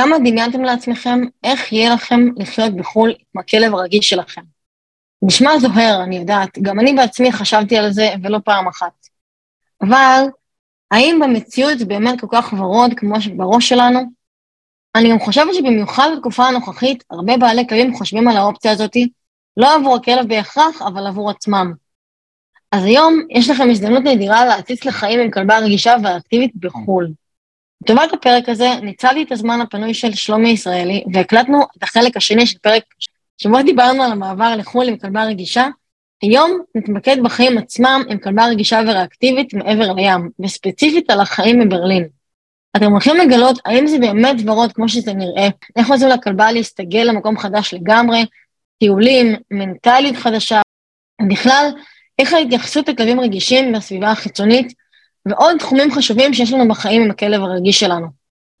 כמה דמיינתם לעצמכם איך יהיה לכם לחיות בחו"ל עם הכלב הרגיש שלכם? נשמע זוהר, אני יודעת, גם אני בעצמי חשבתי על זה ולא פעם אחת. אבל האם במציאות זה באמת כל כך ורוד כמו שבראש שלנו? אני גם חושבת שבמיוחד בתקופה הנוכחית, הרבה בעלי כלבים חושבים על האופציה הזאת, לא עבור הכלב בהכרח, אבל עבור עצמם. אז היום יש לכם הזדמנות נדירה להציץ לחיים עם כלבה רגישה ואקטיבית בחו"ל. לטובת הפרק הזה, ניצלתי את הזמן הפנוי של שלומי ישראלי, והקלטנו את החלק השני של פרק שבו דיברנו על המעבר לחו"ל עם כלבה רגישה. היום נתמקד בחיים עצמם עם כלבה רגישה וריאקטיבית מעבר לים, וספציפית על החיים בברלין. אתם הולכים לגלות האם זה באמת ורוד כמו שזה נראה, איך עוזרים לכלבה להסתגל למקום חדש לגמרי, טיולים, מנטלית חדשה, בכלל, איך ההתייחסות לכלבים רגישים בסביבה החיצונית, ועוד תחומים חשובים שיש לנו בחיים עם הכלב הרגיש שלנו.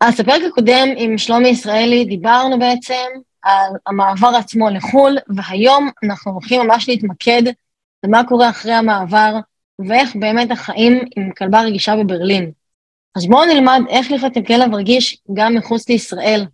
אז בפרק הקודם עם שלומי ישראלי דיברנו בעצם על המעבר עצמו לחו"ל, והיום אנחנו הולכים ממש להתמקד במה קורה אחרי המעבר, ואיך באמת החיים עם כלבה רגישה בברלין. אז בואו נלמד איך לחיות עם כלב רגיש גם מחוץ לישראל.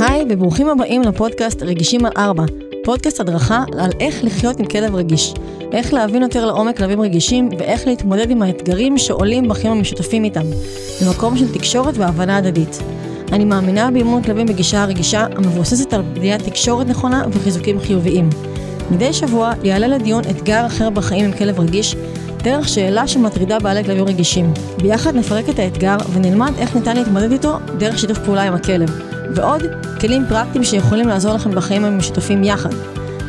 היי וברוכים הבאים לפודקאסט רגישים על ארבע, פודקאסט הדרכה על איך לחיות עם כלב רגיש, איך להבין יותר לעומק כלבים רגישים ואיך להתמודד עם האתגרים שעולים בחיים המשותפים איתם, במקום של תקשורת והבנה הדדית. אני מאמינה באימון כלבים בגישה הרגישה המבוססת על בניית תקשורת נכונה וחיזוקים חיוביים. מדי שבוע יעלה לדיון אתגר אחר בחיים עם כלב רגיש, דרך שאלה שמטרידה בעלי כלבים רגישים. ביחד נפרק את האתגר ונלמד איך ניתן להתמודד איתו דרך שיתוף פעולה עם הכלב. ועוד כלים פרקטיים שיכולים לעזור לכם בחיים המשותפים יחד.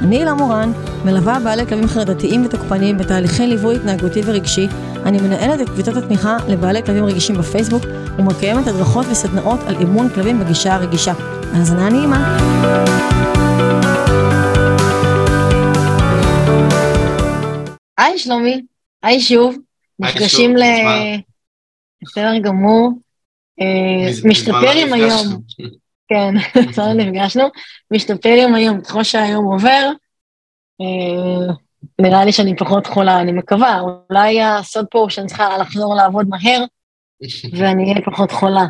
אני הילה מורן, מלווה בעלי כלבים חרדתיים ותוקפניים בתהליכי ליווי התנהגותי ורגשי, אני מנהלת את קבוצות התמיכה לבעלי כלבים רגישים בפייסבוק ומקיימת הדרכות וסדנאות על אימון כלבים בגישה הרגישה. האזנה נעימה. היי שלומי, היי שוב, נפגשים ל... בסדר גמור. אה, משתפר עם היום. כן, בסדר נפגשנו. משתפר עם היום, ככל שהיום עובר, אה, נראה לי שאני פחות חולה, אני מקווה. אולי הסוד פה הוא שאני צריכה לחזור לעבוד מהר, ואני אהיה פחות חולה.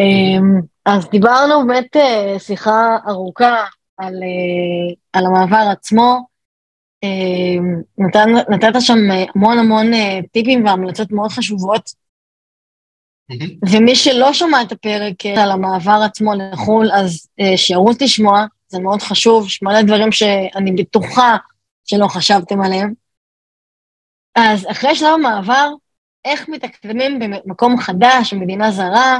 אה, אז דיברנו באמת שיחה ארוכה על, על המעבר עצמו. נת, נתת שם המון המון טיפים והמלצות מאוד חשובות. ומי שלא שמע את הפרק אה, על המעבר עצמו לחו"ל, אז אה, שירוץ לשמוע, זה מאוד חשוב, יש מלא דברים שאני בטוחה שלא חשבתם עליהם. אז אחרי שלב המעבר, איך מתקדמים במקום חדש, במדינה זרה,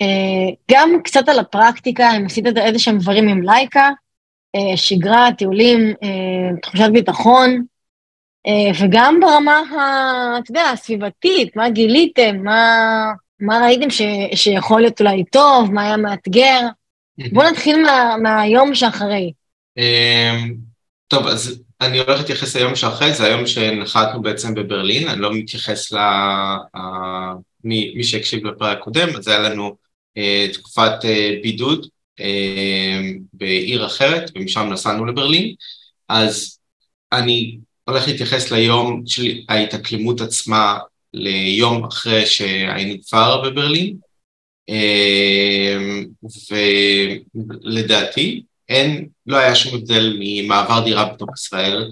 אה, גם קצת על הפרקטיקה, אם עשית איזה שהם דברים עם לייקה, שגרה, טיולים, תחושת ביטחון, אה, וגם ברמה, אתה יודע, הסביבתית, מה גיליתם, מה, מה ראיתם ש, שיכול להיות אולי טוב, מה היה מאתגר. בואו נתחיל מה, מהיום שאחרי. טוב, אז אני הולך להתייחס ליום שאחרי, זה היום שנחתנו בעצם בברלין, אני לא מתייחס ל... מי שהקשיב לפרק הקודם, אז היה לנו אה, תקופת אה, בידוד בעיר אחרת, ומשם נסענו לברלין. אז אני הולך להתייחס ליום של ההתאקלמות עצמה ליום אחרי שהיינו כבר בברלין, אמ, ולדעתי אין, לא היה שום הבדל ממעבר דירה בתוך ישראל,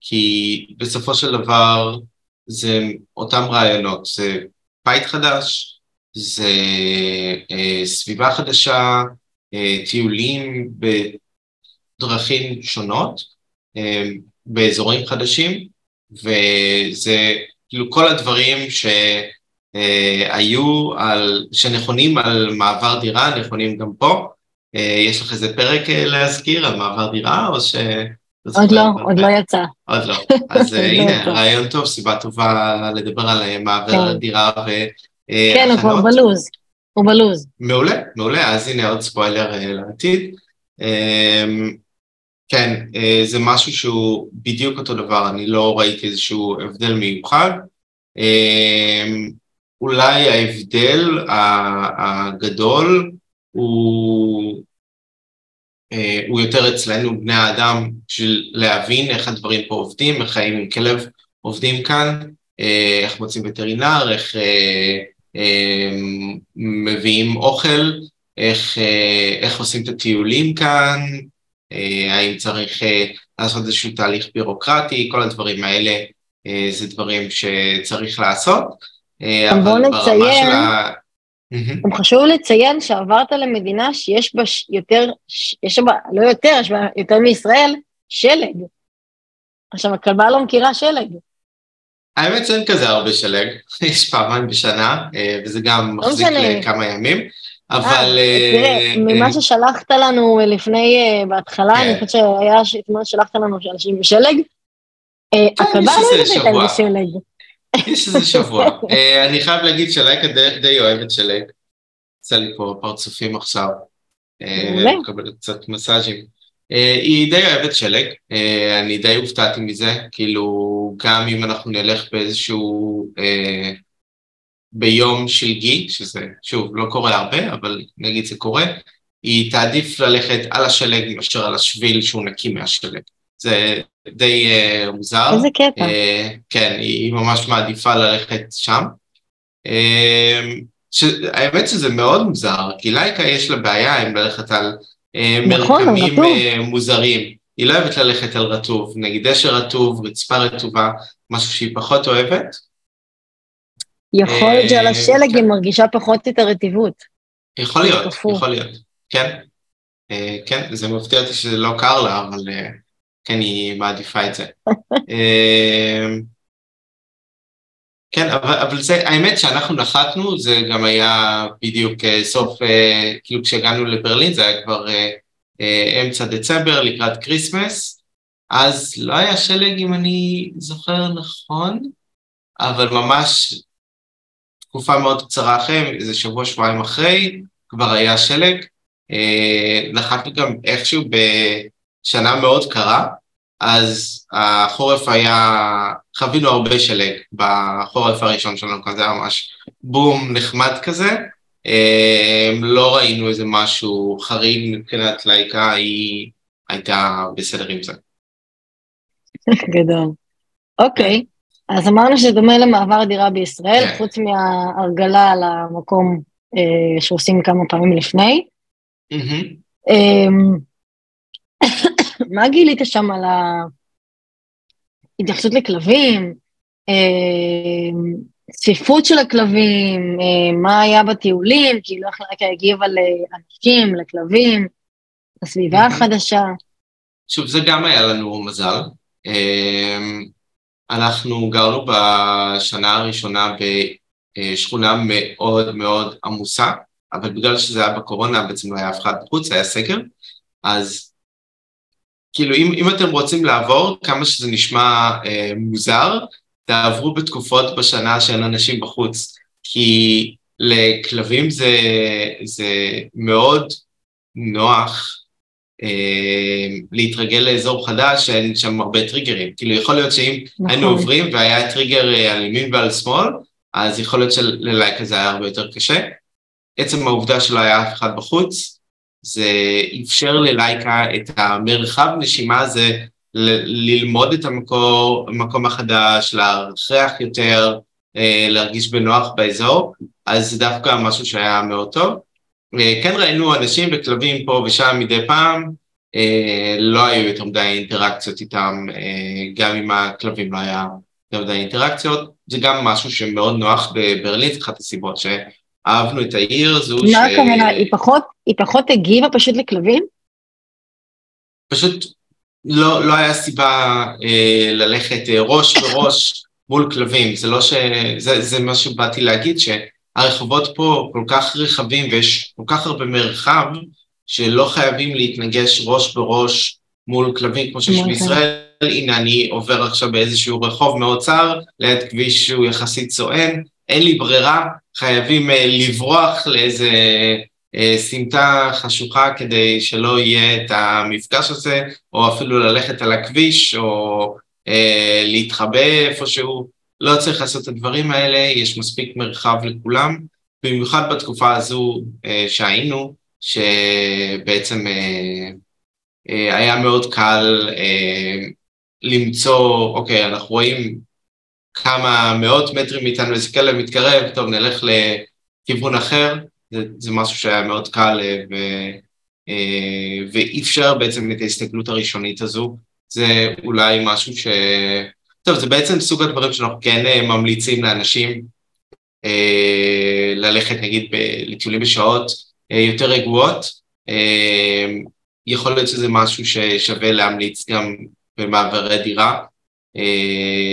כי בסופו של דבר זה אותם רעיונות, זה בית חדש, זה אה, סביבה חדשה, אה, טיולים בדרכים שונות, אה, באזורים חדשים, וזה כאילו כל הדברים שהיו על, שנכונים על מעבר דירה, נכונים גם פה. אה, יש לך איזה פרק אה, להזכיר על מעבר דירה, או ש... עוד לא, עוד לא יצא. עוד לא. אז אה, לא הנה, רעיון טוב, סיבה טובה לדבר על מעבר כן. דירה ו... כן, הוא כבר בלוז. הוא בלוז. מעולה, מעולה, אז הנה עוד ספוילר לעתיד. כן, אה, זה משהו שהוא בדיוק אותו דבר, אני לא ראיתי איזשהו הבדל מיוחד. אה, אולי ההבדל הגדול הוא, אה, הוא יותר אצלנו, בני האדם, בשביל להבין איך הדברים פה עובדים, איך חיים עם כלב עובדים כאן. איך מוצאים וטרינר, איך מביאים אוכל, איך, איך עושים את הטיולים כאן, האם צריך לעשות איזשהו תהליך בירוקרטי, כל הדברים האלה זה דברים שצריך לעשות. בוא נציין, גם חשוב לציין שעברת למדינה שיש בה יותר, יש בה, לא יותר, יש בה יותר מישראל, שלג. עכשיו, הכלבה לא מכירה שלג. האמת שאין כזה הרבה שלג, יש פעמיים בשנה, אה, וזה גם לא מחזיק לכמה ימים, אבל... אה, תראה, ממה אה, ששלחת לנו לפני, בהתחלה, אני כן. חושבת שהיה, אתמול שלחת לנו שאנשים בשלג, הכלבה לא הייתה בשלג. יש איזה שבוע. אני חייב להגיד שלייקה די אוהבת שלג. יצא לי פה פרצופים עכשיו. מקבלת קצת מסאז'ים. אה, היא די אוהבת שלג, אה, אני די הופתעתי מזה, כאילו גם אם אנחנו נלך באיזשהו, אה, ביום שלגי, שזה שוב לא קורה הרבה, אבל נגיד זה קורה, היא תעדיף ללכת על השלג מאשר על השביל שהוא נקי מהשלג. זה די uh, מוזר. איזה קטע. Uh, כן, היא ממש מעדיפה ללכת שם. Uh, ש... האמת שזה מאוד מוזר, כי לייקה יש לה בעיה עם ללכת על נכון, מרקמים אה, מוזרים. היא לא אוהבת ללכת על רטוב, נגיד דשא רטוב, רצפה רטובה, משהו שהיא פחות אוהבת. יכול להיות שעל השלג כן. היא מרגישה פחות את הרטיבות. יכול להיות, יכול להיות, כן. כן, זה מפתיע אותי שזה לא קר לה, אבל כן, היא מעדיפה את זה. כן, אבל, אבל זה, האמת שאנחנו נחתנו, זה גם היה בדיוק אה, סוף, אה, כאילו כשהגענו לברלין, זה היה כבר אה, אמצע דצמבר לקראת כריסמס, אז לא היה שלג אם אני זוכר נכון, אבל ממש תקופה מאוד קצרה אחרי, איזה שבוע, שבועיים אחרי, כבר היה שלג. נחתנו גם איכשהו בשנה מאוד קרה, אז החורף היה, חווינו הרבה שלג בחורף הראשון שלנו, כזה היה ממש בום נחמד כזה. אמ, לא ראינו איזה משהו חריג מבחינת לייקה, היא הייתה בסדר עם זה. גדול. אוקיי, אז אמרנו שזה דומה למעבר דירה בישראל, כן. חוץ מההרגלה למקום אה, שעושים כמה פעמים לפני. מה גילית שם על ההתייחסות לכלבים, אה, צפיפות של הכלבים, אה, מה היה בטיולים, כאילו איך רק הגיב על אנשים, לכלבים, לסביבה החדשה. שוב, זה גם היה לנו מזל. אה, אנחנו גרנו בשנה הראשונה בשכונה מאוד מאוד עמוסה, אבל בגלל שזה היה בקורונה בעצם לא היה אף אחד בחוץ, היה סגר, אז כאילו אם, אם אתם רוצים לעבור, כמה שזה נשמע אה, מוזר, תעברו בתקופות בשנה שאין אנשים בחוץ, כי לכלבים זה, זה מאוד נוח אה, להתרגל לאזור חדש שאין שם הרבה טריגרים. כאילו יכול להיות שאם נכון. היינו עוברים והיה טריגר אה, על ימין ועל שמאל, אז יכול להיות שללייק הזה היה הרבה יותר קשה. עצם העובדה שלא היה אף אחד בחוץ, זה אפשר ללייקה את המרחב נשימה הזה ללמוד את המקור, המקום החדש, להרחח יותר, אה, להרגיש בנוח באזור, אז זה דווקא משהו שהיה מאוד טוב. אה, כן ראינו אנשים וכלבים פה ושם מדי פעם, אה, לא היו יותר מדי אינטראקציות איתם, גם עם הכלבים לא היה יותר מדי אינטראקציות, זה גם משהו שמאוד נוח בברלין, זו אחת הסיבות ש... אהבנו את העיר הזו. מה ש... הכוונה, היא פחות, היא פחות הגיבה פשוט לכלבים? פשוט לא, לא היה סיבה אה, ללכת אה, ראש בראש מול כלבים, זה לא ש... זה, זה מה שבאתי להגיד, שהרחובות פה כל כך רחבים ויש כל כך הרבה מרחב, שלא חייבים להתנגש ראש בראש מול כלבים כמו שיש בישראל. הנה אני עובר עכשיו באיזשהו רחוב מאוד צר, ליד כביש שהוא יחסית צוען, אין לי ברירה, חייבים uh, לברוח לאיזה uh, סמטה חשוכה כדי שלא יהיה את המפגש הזה, או אפילו ללכת על הכביש, או uh, להתחבא איפשהו. לא צריך לעשות את הדברים האלה, יש מספיק מרחב לכולם, במיוחד בתקופה הזו uh, שהיינו, שבעצם uh, uh, היה מאוד קל uh, למצוא, אוקיי, אנחנו רואים כמה מאות מטרים מאיתנו איזה כלב מתקרב, טוב נלך לכיוון אחר, זה, זה משהו שהיה מאוד קל ו, ואי אפשר בעצם את ההסתכלות הראשונית הזו, זה אולי משהו ש... טוב, זה בעצם סוג הדברים שאנחנו כן ממליצים לאנשים ללכת נגיד לטיולים בשעות יותר רגועות, יכול להיות שזה משהו ששווה להמליץ גם במעברי דירה, אה,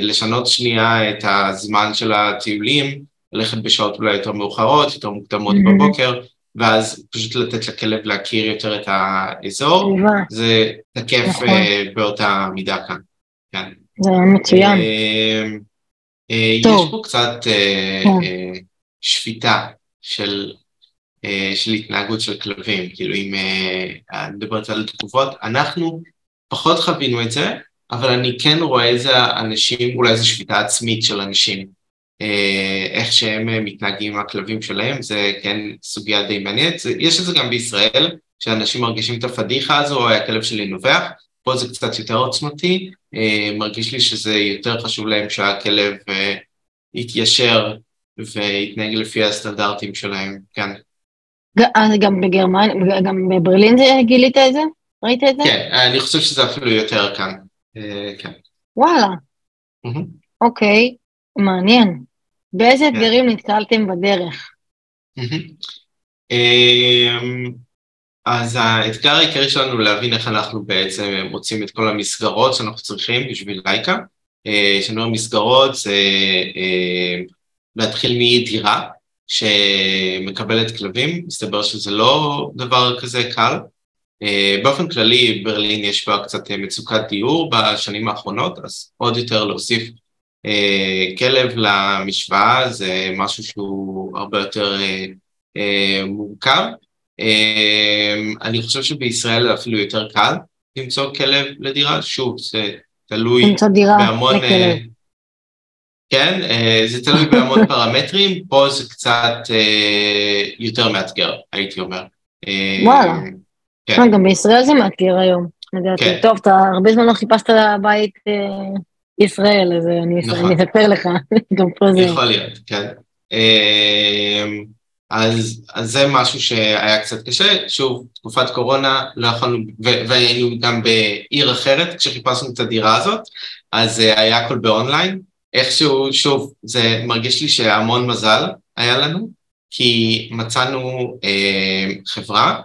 לשנות שנייה את הזמן של הטיולים, ללכת בשעות אולי יותר מאוחרות, יותר מוקדמות mm-hmm. בבוקר, ואז פשוט לתת לכלב להכיר יותר את האזור, זה תקף נכון. אה, באותה מידה כאן. כן. זה מצוין. אה, יש פה קצת כן. שפיטה של אה, של התנהגות של כלבים, כאילו אם אה, אני מדברת על תגובות, אנחנו פחות חווינו את זה, אבל אני כן רואה איזה אנשים, אולי איזו שביתה עצמית של אנשים, אה, איך שהם מתנהגים עם הכלבים שלהם, זה כן סוגיה די מעניינת, יש את זה גם בישראל, שאנשים מרגישים את הפדיחה הזו, או הכלב שלי נובח, פה זה קצת יותר עוצמתי, מרגיש לי שזה יותר חשוב להם שהכלב יתיישר ויתנהג לפי הסטנדרטים שלהם, כן. גם בגרמניה, גם בברלין גילית את זה? ראית את זה? כן, אני חושב שזה אפילו יותר כאן. אה, כן. וואלה. אוקיי, מעניין. באיזה כן. אתגרים נתקלתם בדרך? אמ, אז האתגר העיקרי שלנו להבין איך אנחנו בעצם מוצאים את כל המסגרות שאנחנו צריכים בשביל לייקה. כשאני אומר מסגרות זה אה, להתחיל מדירה, שמקבלת כלבים, מסתבר שזה לא דבר כזה קל. אה, באופן כללי ברלין יש בה קצת מצוקת דיור בשנים האחרונות, אז עוד יותר להוסיף אה, כלב למשוואה זה משהו שהוא הרבה יותר אה, מורכב. אני חושב שבישראל זה אפילו יותר קל למצוא כלב לדירה, שוב, זה תלוי בהמון... כן, אה, זה תלוי בהמון פרמטרים, פה זה קצת אה, יותר מאתגר, הייתי אומר. אה, וואלה. כן. גם בישראל זה מאתגר היום, לדעתי. כן. טוב, אתה הרבה זמן לא חיפשת בית ישראל, אז אני נכון. אספר לך, גם פה זה... יכול להיות, כן. אז, אז זה משהו שהיה קצת קשה, שוב, תקופת קורונה, לא יכולנו, והיינו גם בעיר אחרת כשחיפשנו את הדירה הזאת, אז היה הכל באונליין, איכשהו, שוב, זה מרגיש לי שהמון מזל היה לנו, כי מצאנו אה, חברה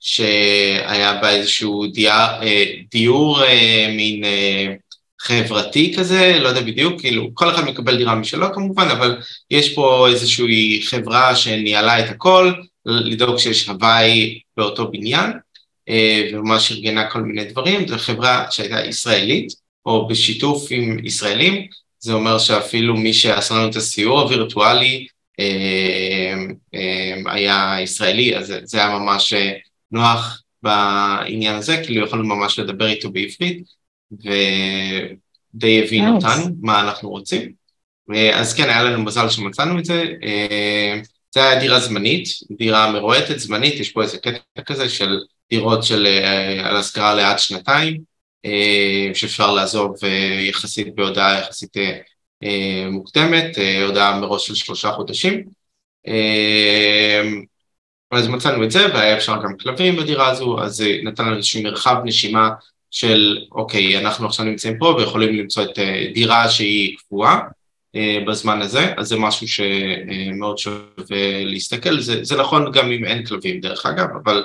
שהיה בה איזשהו דייר, אה, דיור אה, מין אה, חברתי כזה, לא יודע בדיוק, כאילו כל אחד מקבל דירה משלו כמובן, אבל יש פה איזושהי חברה שניהלה את הכל, לדאוג שיש הוואי באותו בניין, וממש ארגנה כל מיני דברים, זו חברה שהייתה ישראלית, או בשיתוף עם ישראלים, זה אומר שאפילו מי שעשה לנו את הסיור הווירטואלי היה ישראלי, אז זה היה ממש נוח בעניין הזה, כאילו יכולנו ממש לדבר איתו בעברית, ודי הבין nice. אותנו, מה אנחנו רוצים. אז כן, היה לנו מזל שמצאנו את זה. זה היה דירה זמנית, דירה מרועטת, זמנית, יש פה איזה קטע כזה של דירות של על השכרה לעד שנתיים. אה, שאפשר לעזוב אה, יחסית בהודעה יחסית אה, מוקדמת, הודעה מראש של שלושה חודשים. אז מצאנו את זה והיה אפשר גם כלבים בדירה הזו, אז זה נתן לנו איזשהו מרחב נשימה של אוקיי, אנחנו עכשיו נמצאים פה ויכולים למצוא את דירה שהיא קבועה בזמן הזה, אז זה משהו שמאוד שווה להסתכל, זה, זה נכון גם אם אין כלבים דרך אגב, אבל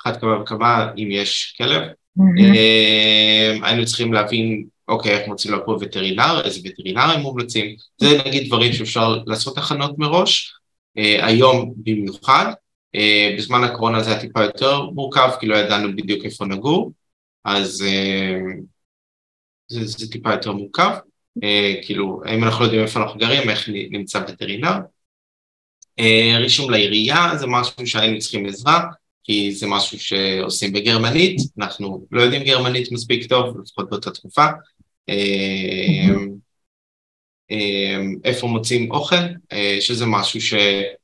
אחת כמה וכמה אם יש כלב, Mm-hmm. היינו צריכים להבין, אוקיי, איך מוצאים לו פה וטרינר, איזה וטרינר הם מומלצים, זה נגיד דברים שאפשר לעשות הכנות מראש, אה, היום במיוחד, אה, בזמן הקורונה זה היה טיפה יותר מורכב, כי לא ידענו בדיוק איפה נגור, אז זה, זה טיפה יותר מורכב, כאילו, אם אנחנו לא יודעים איפה אנחנו גרים, איך נמצא וטרינר. רישום לעירייה זה משהו שהיינו צריכים עזרה, כי זה משהו שעושים בגרמנית, אנחנו לא יודעים גרמנית מספיק טוב, לפחות באותה תקופה. איפה מוצאים אוכל, אה, שזה משהו שנגיד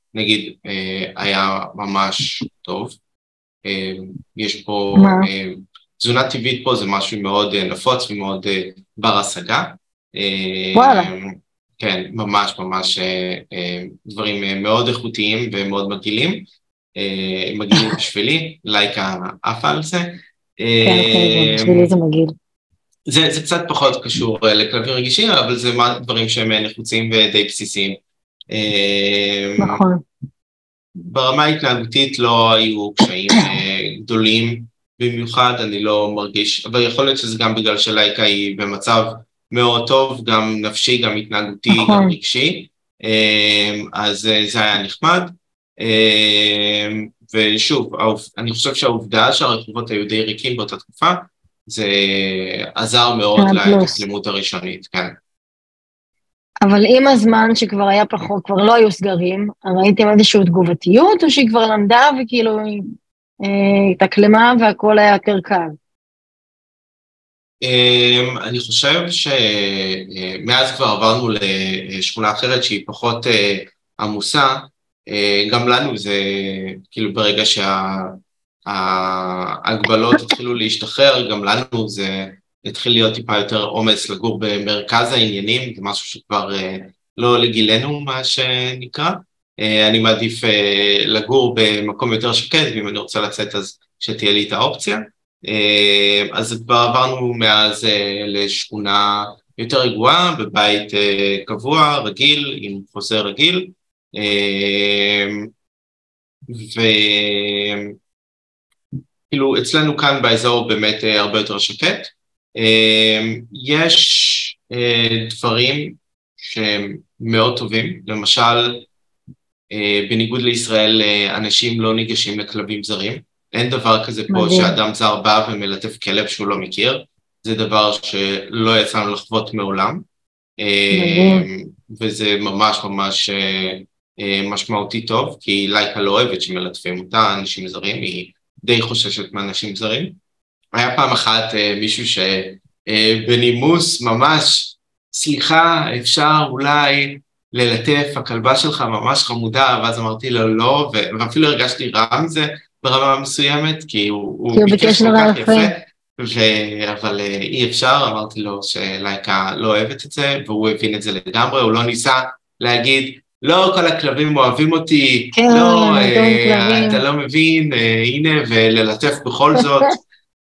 אה, היה ממש טוב. אמ, יש פה, תזונה טבעית פה זה משהו מאוד נפוץ ומאוד בר השגה. וואלה. כן, ממש ממש דברים מאוד איכותיים ומאוד מגעילים. מגעילים בשבילי, לייקה עפה על זה. כן, כן, בשבילי זה מגעיל. זה, זה קצת פחות קשור לכלבים רגישים, אבל זה דברים שהם נחוצים ודי בסיסיים. נכון. ברמה ההתנהגותית לא היו קשיים גדולים במיוחד, אני לא מרגיש, אבל יכול להיות שזה גם בגלל שלייקה היא במצב מאוד טוב, גם נפשי, גם התנהגותי, נכון. גם רגשי, אז זה היה נחמד. ושוב, אני חושב שהעובדה שהרחובות היו די ריקים באותה תקופה, זה עזר מאוד להתקדמות הראשונית, כן. אבל עם הזמן שכבר היה פחות, כבר לא היו סגרים, ראיתם איזושהי תגובתיות, או שהיא כבר למדה וכאילו אה, התאקלמה והכל היה יותר קל? אמ, אני חושב שמאז כבר עברנו לשכונה אחרת שהיא פחות אה, עמוסה, אה, גם לנו זה כאילו ברגע שההגבלות התחילו להשתחרר, גם לנו זה התחיל להיות טיפה יותר עומס לגור במרכז העניינים, זה משהו שכבר לא לגילנו מה שנקרא. אני מעדיף לגור במקום יותר שקט, ואם אני רוצה לצאת אז שתהיה לי את האופציה. אז כבר עברנו מאז לשכונה יותר רגועה, בבית קבוע, רגיל, עם חוזה רגיל. וכאילו אצלנו כאן באזור באמת הרבה יותר שקט. יש דברים שהם מאוד טובים, למשל בניגוד לישראל אנשים לא ניגשים לכלבים זרים, אין דבר כזה פה מדהים. שאדם זר בא ומלטף כלב שהוא לא מכיר, זה דבר שלא יצא לנו לחוות מעולם, מדהים. וזה ממש ממש משמעותי טוב, כי לייקה לא אוהבת שמלטפים אותה, אנשים זרים, היא די חוששת מאנשים זרים. היה פעם אחת מישהו שבנימוס ממש, סליחה, אפשר אולי ללטף, הכלבה שלך ממש חמודה, ואז אמרתי לו לא, ואפילו הרגשתי רע מזה ברמה מסוימת, כי הוא, הוא ביקש כל כך יפה, ו... אבל אי אפשר, אמרתי לו שלייקה לא אוהבת את זה, והוא הבין את זה לגמרי, הוא לא ניסה להגיד, לא כל הכלבים אוהבים אותי, כן, לא, אה, אתה לא מבין, אה, הנה, וללטף בכל זאת.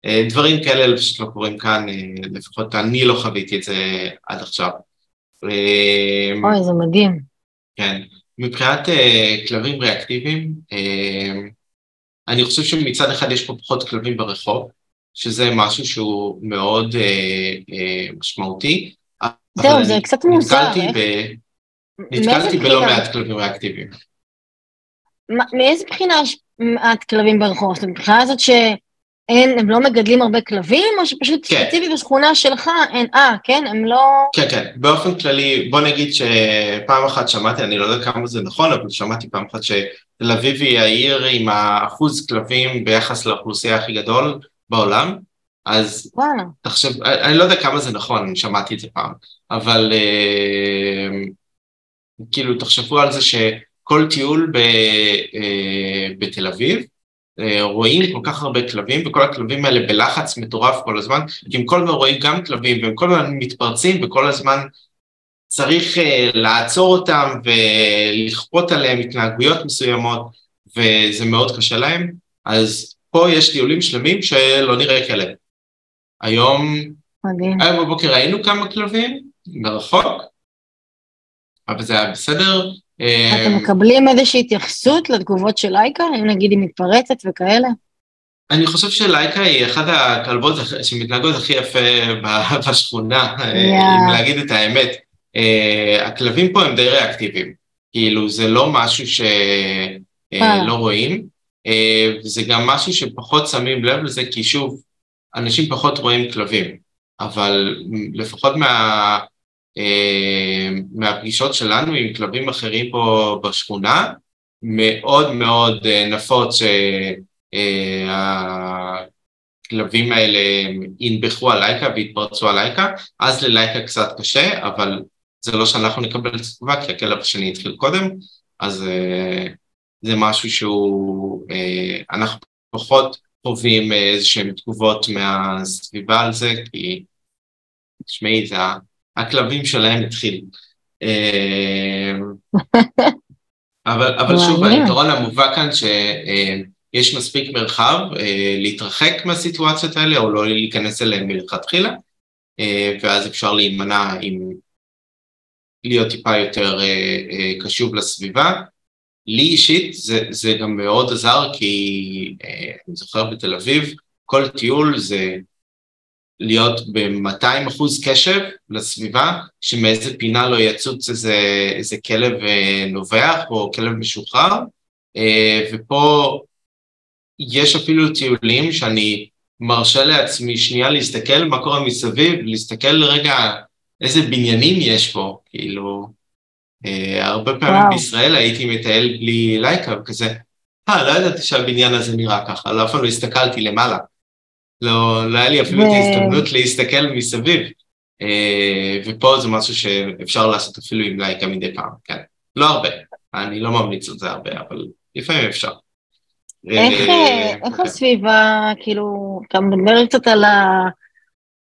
אה, דברים כאלה פשוט לא קורים כאן, אה, לפחות אני לא חוויתי את זה עד עכשיו. אה, אוי, זה מדהים. כן. מבחינת כלבים ריאקטיביים, אני חושב שמצד אחד יש פה פחות כלבים ברחוב, שזה משהו שהוא מאוד משמעותי. זהו, זה קצת מוזר. נתקלתי בלא מעט כלבים ריאקטיביים. מאיזה בחינה יש מעט כלבים ברחוב? זאת אומרת, מבחינה הזאת ש... אין, הם לא מגדלים הרבה כלבים, או שפשוט כן. ספציפי בשכונה שלך אין, אה, כן, הם לא... כן, כן, באופן כללי, בוא נגיד שפעם אחת שמעתי, אני לא יודע כמה זה נכון, אבל שמעתי פעם אחת שתל אביב היא העיר עם האחוז כלבים ביחס לאוכלוסייה הכי גדול בעולם, אז וואלה. תחשב, אני לא יודע כמה זה נכון, אני שמעתי את זה פעם, אבל אה, כאילו תחשבו על זה שכל טיול ב, אה, בתל אביב, אה, רואים כל כך הרבה כלבים, וכל הכלבים האלה בלחץ מטורף כל הזמן, כי הם כל הזמן רואים גם כלבים, והם כל הזמן מתפרצים, וכל הזמן צריך uh, לעצור אותם ולכפות עליהם התנהגויות מסוימות, וזה מאוד קשה להם. אז פה יש טיולים שלמים שלא נראה כלב. היום, מדהים. היום בבוקר ראינו כמה כלבים מרחוק, אבל זה היה בסדר, אתם אמ, מקבלים איזושהי התייחסות לתגובות של לייקה, אם נגיד היא מתפרצת וכאלה? אני חושב שלייקה היא אחת הכלבות שמתנהגות הכי יפה בשכונה. אם להגיד את האמת. אה, הכלבים פה הם די ריאקטיביים, כאילו זה לא משהו שלא אה, רואים, אה, זה גם משהו שפחות שמים לב לזה, כי שוב, אנשים פחות רואים כלבים, אבל לפחות מה... אה, מהפגישות שלנו עם כלבים אחרים פה בשכונה, מאוד מאוד אה, נפוץ שהכלבים אה, האלה ינבחו על לייקה והתפרצו על לייקה, אז ללייקה קצת קשה, אבל זה לא שאנחנו נקבל את התגובה, כי הכלב השני התחיל קודם, אז זה משהו שהוא, אנחנו פחות חווים איזה שהן תגובות מהסביבה על זה, כי תשמעי, זה הכלבים שלהם התחילו. אבל, אבל שוב, היתרון המובא כאן שיש מספיק מרחב להתרחק מהסיטואציות האלה או לא להיכנס אליהן מלכתחילה, ואז אפשר להימנע עם להיות טיפה יותר קשוב לסביבה. לי אישית זה, זה גם מאוד עזר כי אני זוכר בתל אביב, כל טיול זה להיות ב-200 אחוז קשב לסביבה, שמאיזה פינה לא יצוץ איזה, איזה כלב נובח או כלב משוחרר, ופה יש אפילו טיולים שאני מרשה לעצמי שנייה להסתכל מה קורה מסביב, להסתכל רגע איזה בניינים יש פה, כאילו, הרבה פעמים וואו. בישראל הייתי מטייל בלי לייקה וכזה, אה, לא ידעתי שהבניין הזה נראה ככה, לא אף פעם לא הסתכלתי למעלה. לא, לא היה לי אפילו ו... את ההזדמנות להסתכל מסביב. אה, ופה זה משהו שאפשר לעשות אפילו עם לייקה מדי פעם, כן. לא הרבה, אני לא ממליץ על זה הרבה, אבל לפעמים אפשר. איך, אה, איך כן. הסביבה, כאילו, אתה מדבר קצת על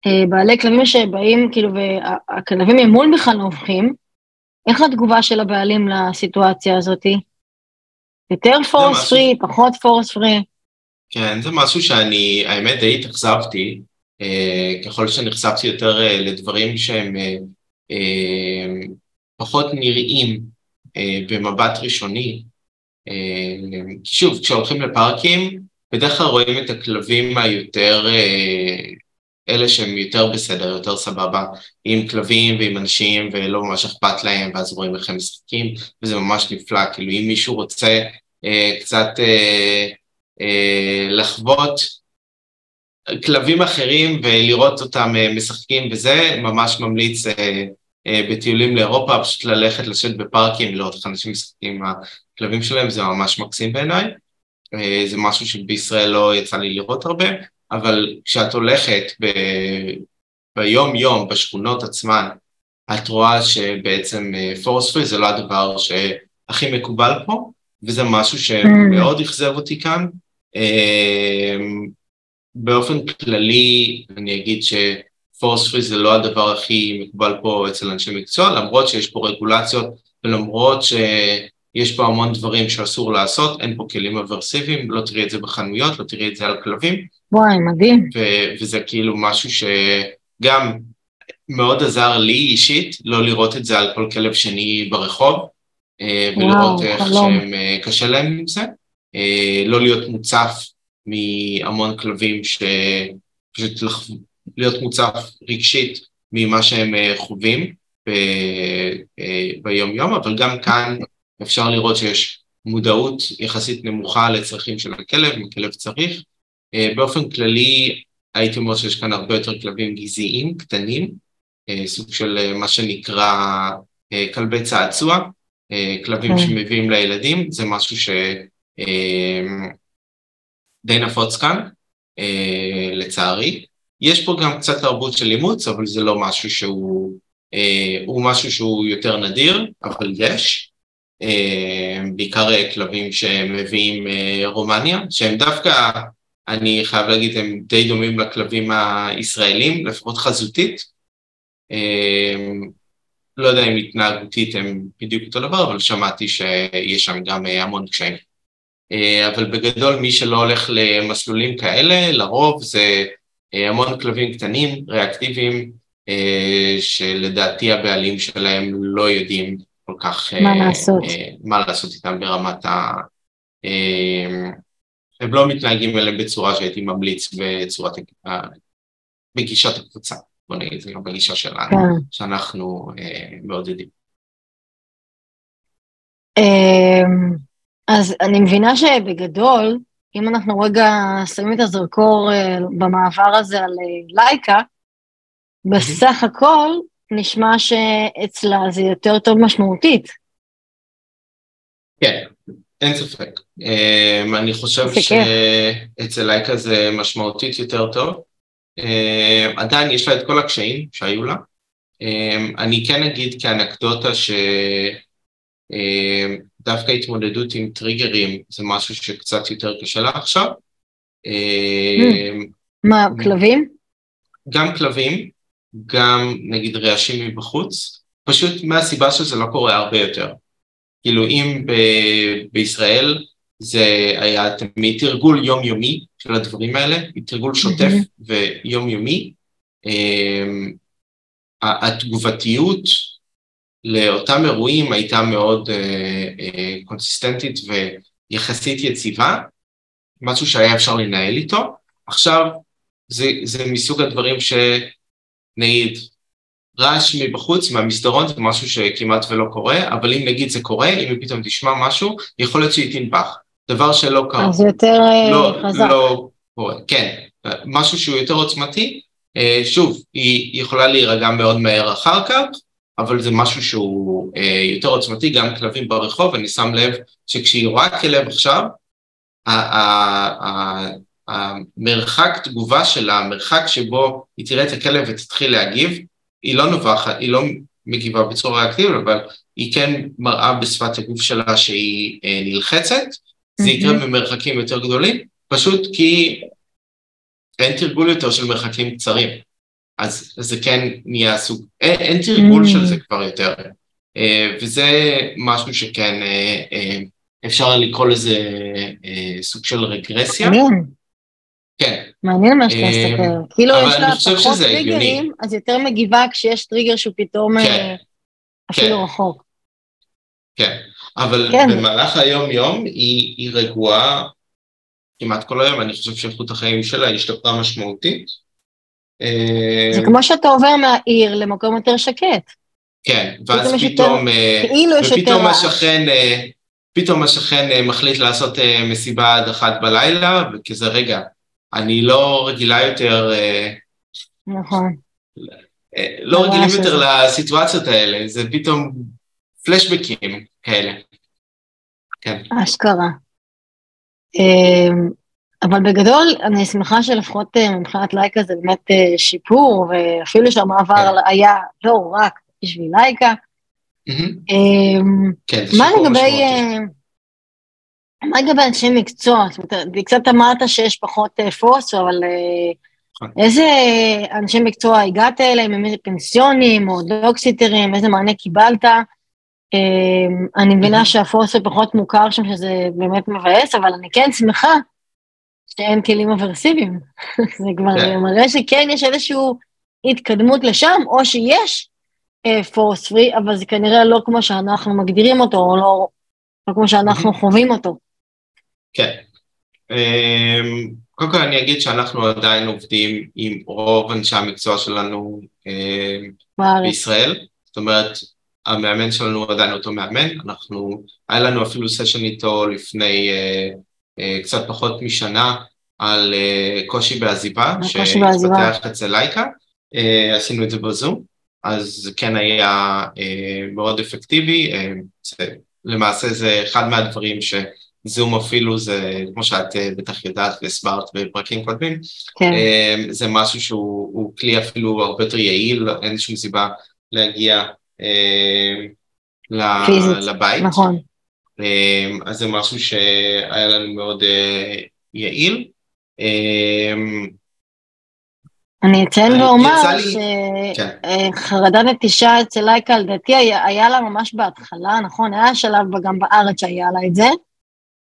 הבעלי אה, כלבים שבאים, כאילו, והכלבים ממול בכלל נובחים, איך התגובה של הבעלים לסיטואציה הזאתי? יותר פורס פרי, פחות פורס פרי? כן, זה משהו שאני, האמת די התאכזבתי, אה, ככל שנחשפתי יותר אה, לדברים שהם אה, אה, פחות נראים אה, במבט ראשוני. אה, שוב, כשהולכים לפארקים, בדרך כלל רואים את הכלבים היותר, אה, אלה שהם יותר בסדר, יותר סבבה, עם כלבים ועם אנשים ולא ממש אכפת להם, ואז רואים איך הם משחקים, וזה ממש נפלא, כאילו אם מישהו רוצה אה, קצת... אה, לחוות כלבים אחרים ולראות אותם אה, משחקים וזה, ממש ממליץ אה, בטיולים לאירופה, פשוט ללכת לשבת בפארקים, לראות איך אנשים משחקים עם הכלבים שלהם, זה ממש מקסים בעיניי. זה משהו שבישראל לא יצא לי לראות הרבה, אבל כשאת הולכת ב... ביום יום בשכונות עצמן, את רואה שבעצם פורספרי זה לא הדבר שהכי מקובל פה, וזה משהו שמאוד אכזב אותי כאן, באופן כללי אני אגיד שפורס פרי זה לא הדבר הכי מקובל פה אצל אנשי מקצוע, למרות שיש פה רגולציות ולמרות שיש פה המון דברים שאסור לעשות, אין פה כלים אברסיביים, לא תראי את זה בחנויות, לא תראי את זה על כלבים. וואי, מדהים. וזה כאילו משהו שגם מאוד עזר לי אישית לא לראות את זה על כל כלב שני ברחוב, אה, ולראות וואו, איך שקשה להם עם זה. אה, לא להיות מוצף מהמון כלבים. פשוט לח... להיות מוצף רגשית ממה שהם אה, חווים ב... אה, ביום יום, אבל גם כאן אפשר לראות שיש מודעות יחסית נמוכה לצרכים של הכלב, אם הכלב צריך. באופן כללי הייתי אומר שיש כאן הרבה יותר כלבים גזעיים, קטנים, סוג של מה שנקרא כלבי צעצוע, כלבים כן. שמביאים לילדים, זה משהו ש... די נפוץ כאן, אה, לצערי. יש פה גם קצת תרבות של אימוץ, אבל זה לא משהו שהוא, אה, הוא משהו שהוא יותר נדיר, אבל יש. אה, בעיקר כלבים שמביאים רומניה, שהם דווקא, אני חייב להגיד, הם די דומים לכלבים הישראלים, לפחות חזותית. לא יודע אם התנהגותית הם בדיוק אותו דבר, אבל שמעתי שיש שם גם המון קשיים. אה, אבל בגדול מי שלא הולך למסלולים כאלה, לרוב זה אה, המון כלבים קטנים, ריאקטיביים, אה, שלדעתי הבעלים שלהם לא יודעים כל כך... מה לעשות. מה לעשות איתם ברמת ה... הם לא מתנהגים אליהם בצורה שהייתי ממליץ בצורת... בגישת הקבוצה, בוא נגיד, זה גם בגישה שלנו, כן. שאנחנו מעודדים. אמ, אז אני מבינה שבגדול, אם אנחנו רגע שמים את הזרקור אה, במעבר הזה על אה, לייקה, בסך הכל נשמע שאצלה זה יותר טוב משמעותית. כן, אין ספק. Um, אני חושב שאצל לייקה זה משמעותית יותר טוב. Um, עדיין יש לה את כל הקשיים שהיו לה. Um, אני כן אגיד כאנקדוטה ש... דווקא התמודדות עם טריגרים זה משהו שקצת יותר קשה לה עכשיו. Hmm. מה, כלבים? גם כלבים, גם נגיד רעשים מבחוץ, פשוט מהסיבה שזה לא קורה הרבה יותר. כאילו אם ב- בישראל זה היה תמיד תרגול יומיומי של הדברים האלה, תרגול שוטף. ויומיומי, אמ, התגובתיות לאותם אירועים הייתה מאוד אה, אה, קונסיסטנטית ויחסית יציבה, משהו שהיה אפשר לנהל איתו. עכשיו, זה, זה מסוג הדברים שנגיד, רעש מבחוץ, מהמסדרון, זה משהו שכמעט ולא קורה, אבל אם נגיד זה קורה, אם פתאום תשמע משהו, יכול להיות שהיא תנבח. דבר שלא קרה. אז יותר אה, לא, חזק. לא קורה, כן. משהו שהוא יותר עוצמתי, אה, שוב, היא יכולה להירגע מאוד מהר אחר כך, אבל זה משהו שהוא אה, יותר עוצמתי, גם כלבים ברחוב, אני שם לב שכשהיא רואה כלב עכשיו, המרחק תגובה שלה, המרחק שבו היא תראה את הכלב ותתחיל להגיב, היא לא נובחת, היא לא מגיבה בצורה אקטיבית, אבל היא כן מראה בשפת הגוף שלה שהיא אה, נלחצת, זה יקרה במרחקים יותר גדולים, פשוט כי אין תרגול יותר של מרחקים קצרים. אז זה כן נהיה סוג, אין, אין תרגול mm. של זה כבר יותר. Uh, וזה משהו שכן uh, uh, אפשר לקרוא לזה סוג של רגרסיה. מעניין. כן. מעניין מה שאתה מסתכל. כאילו יש לה פחות טריגרים. אז יותר מגיבה כשיש טריגר שהוא פתאום כן. אפילו כן. רחוק. כן, אבל כן. במהלך היום-יום היא רגועה כמעט כל היום, אני חושב שאיכות החיים שלה השתפרה משמעותית. זה אה, כמו שאתה עובר מהעיר למקום יותר שקט. כן, ואז פתאום אה, כאילו ופתאום. השכן, אה, פתאום השכן מחליט לעשות מסיבה עד אחת בלילה, וכזה רגע, אני לא רגילה יותר, נכון. לא רגילים יותר הזה. לסיטואציות האלה, זה פתאום פלשבקים כאלה. כן, אשכרה. אבל בגדול, אני שמחה שלפחות אה, מבחינת לייקה זה באמת אה, שיפור, ואפילו שהמעבר כן. היה לא רק בשביל לייקה. אמ, כן, מה לגבי. אה, מה לגבי אנשי מקצוע? זאת אומרת, קצת אמרת שיש פחות פוס, אבל נכון. איזה אנשי מקצוע הגעת אליהם, הם איזה פנסיונים או דוקסיטרים, איזה מענה קיבלת? אמ, אני מבינה. שהפוס פחות מוכר שם, שזה באמת מבאס, אבל אני כן שמחה שאין כלים אברסיביים. זה כבר כן. מראה שכן יש איזושהי התקדמות לשם, או שיש פורס פרי, אבל זה כנראה לא כמו שאנחנו מגדירים אותו, או לא, לא כמו שאנחנו מהמם. חווים אותו. כן. אמ, קודם כל אני אגיד שאנחנו עדיין עובדים עם רוב אנשי המקצוע שלנו בארץ. בישראל, זאת אומרת, המאמן שלנו עדיין אותו מאמן, אנחנו, היה לנו אפילו סשן איתו לפני אה, קצת פחות משנה על אה, קושי בעזיבה. שהתפתח אצל לייקה, אה, עשינו את זה בזום, אז זה כן היה אה, מאוד אפקטיבי, אה, זה, למעשה זה אחד מהדברים שזום אפילו זה, כמו שאת אה, בטח יודעת והסברת בפרקים קודמים, כן, אה, זה משהו שהוא הוא כלי אפילו הרבה יותר יעיל, אין שום סיבה להגיע אה, פיזית, לבית. נכון. אה, אז זה משהו שהיה לנו מאוד אה, יעיל. אה, אני אציין אני- ואומר לי- כן. שחרדת נטישה אצל לייקה, לדעתי, היה לה ממש בהתחלה, נכון? היה שלב גם בארץ שהיה לה את זה,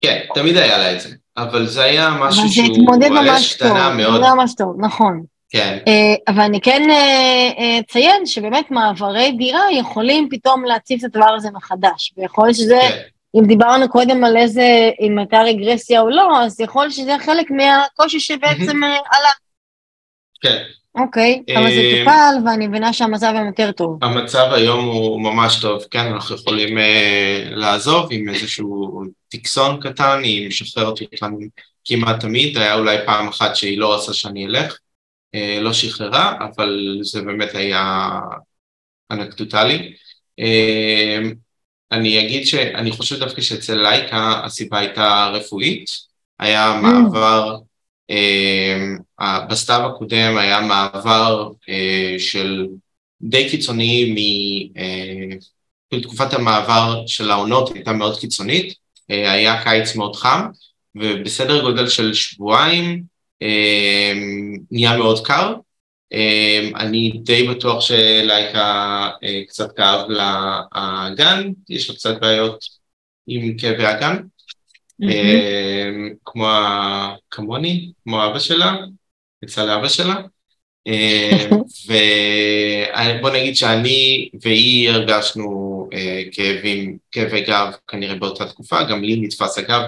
כן, תמיד היה לה את זה, אבל זה היה משהו שהוא ממש קטנה מאוד. זה ממש טוב, נכון. כן, אה, אבל אני כן אה, אה, אציין שבאמת מעברי דירה יכולים פתאום להציף את הדבר הזה מחדש, ויכול להיות שזה, כן, אם דיברנו קודם על איזה, אם הייתה רגרסיה או לא, אז יכול שזה חלק מהקושי שבעצם אה, עלה. כן. אוקיי, אבל זה אה, טופל, ואני מבינה שהמצב היום יותר טוב. המצב היום הוא ממש טוב, כן, אנחנו יכולים אה, לעזוב עם איזשהו טקסון קטן, היא משחררת אותנו כמעט תמיד, היה אולי פעם אחת שהיא לא רצה שאני אלך, אה, לא שחררה, אבל זה באמת היה אנקדוטלי. אני אגיד שאני חושב דווקא שאצל לייקה הסיבה הייתה רפואית, היה מעבר, אה, בסתיו הקודם היה מעבר אה, של די קיצוני מ... אה, תקופת המעבר של העונות הייתה מאוד קיצונית, אה, היה קיץ מאוד חם, ובסדר גודל של שבועיים אה, נהיה מאוד קר, אני די בטוח שלייקה קצת כאב לאגן, יש לה קצת בעיות עם כאבי אגן, כמו כמוני, כמו אבא שלה, יצא לאבא שלה. ובוא נגיד שאני והיא הרגשנו כאבים, כאבי גב כנראה באותה תקופה, גם לי נתפס הגב,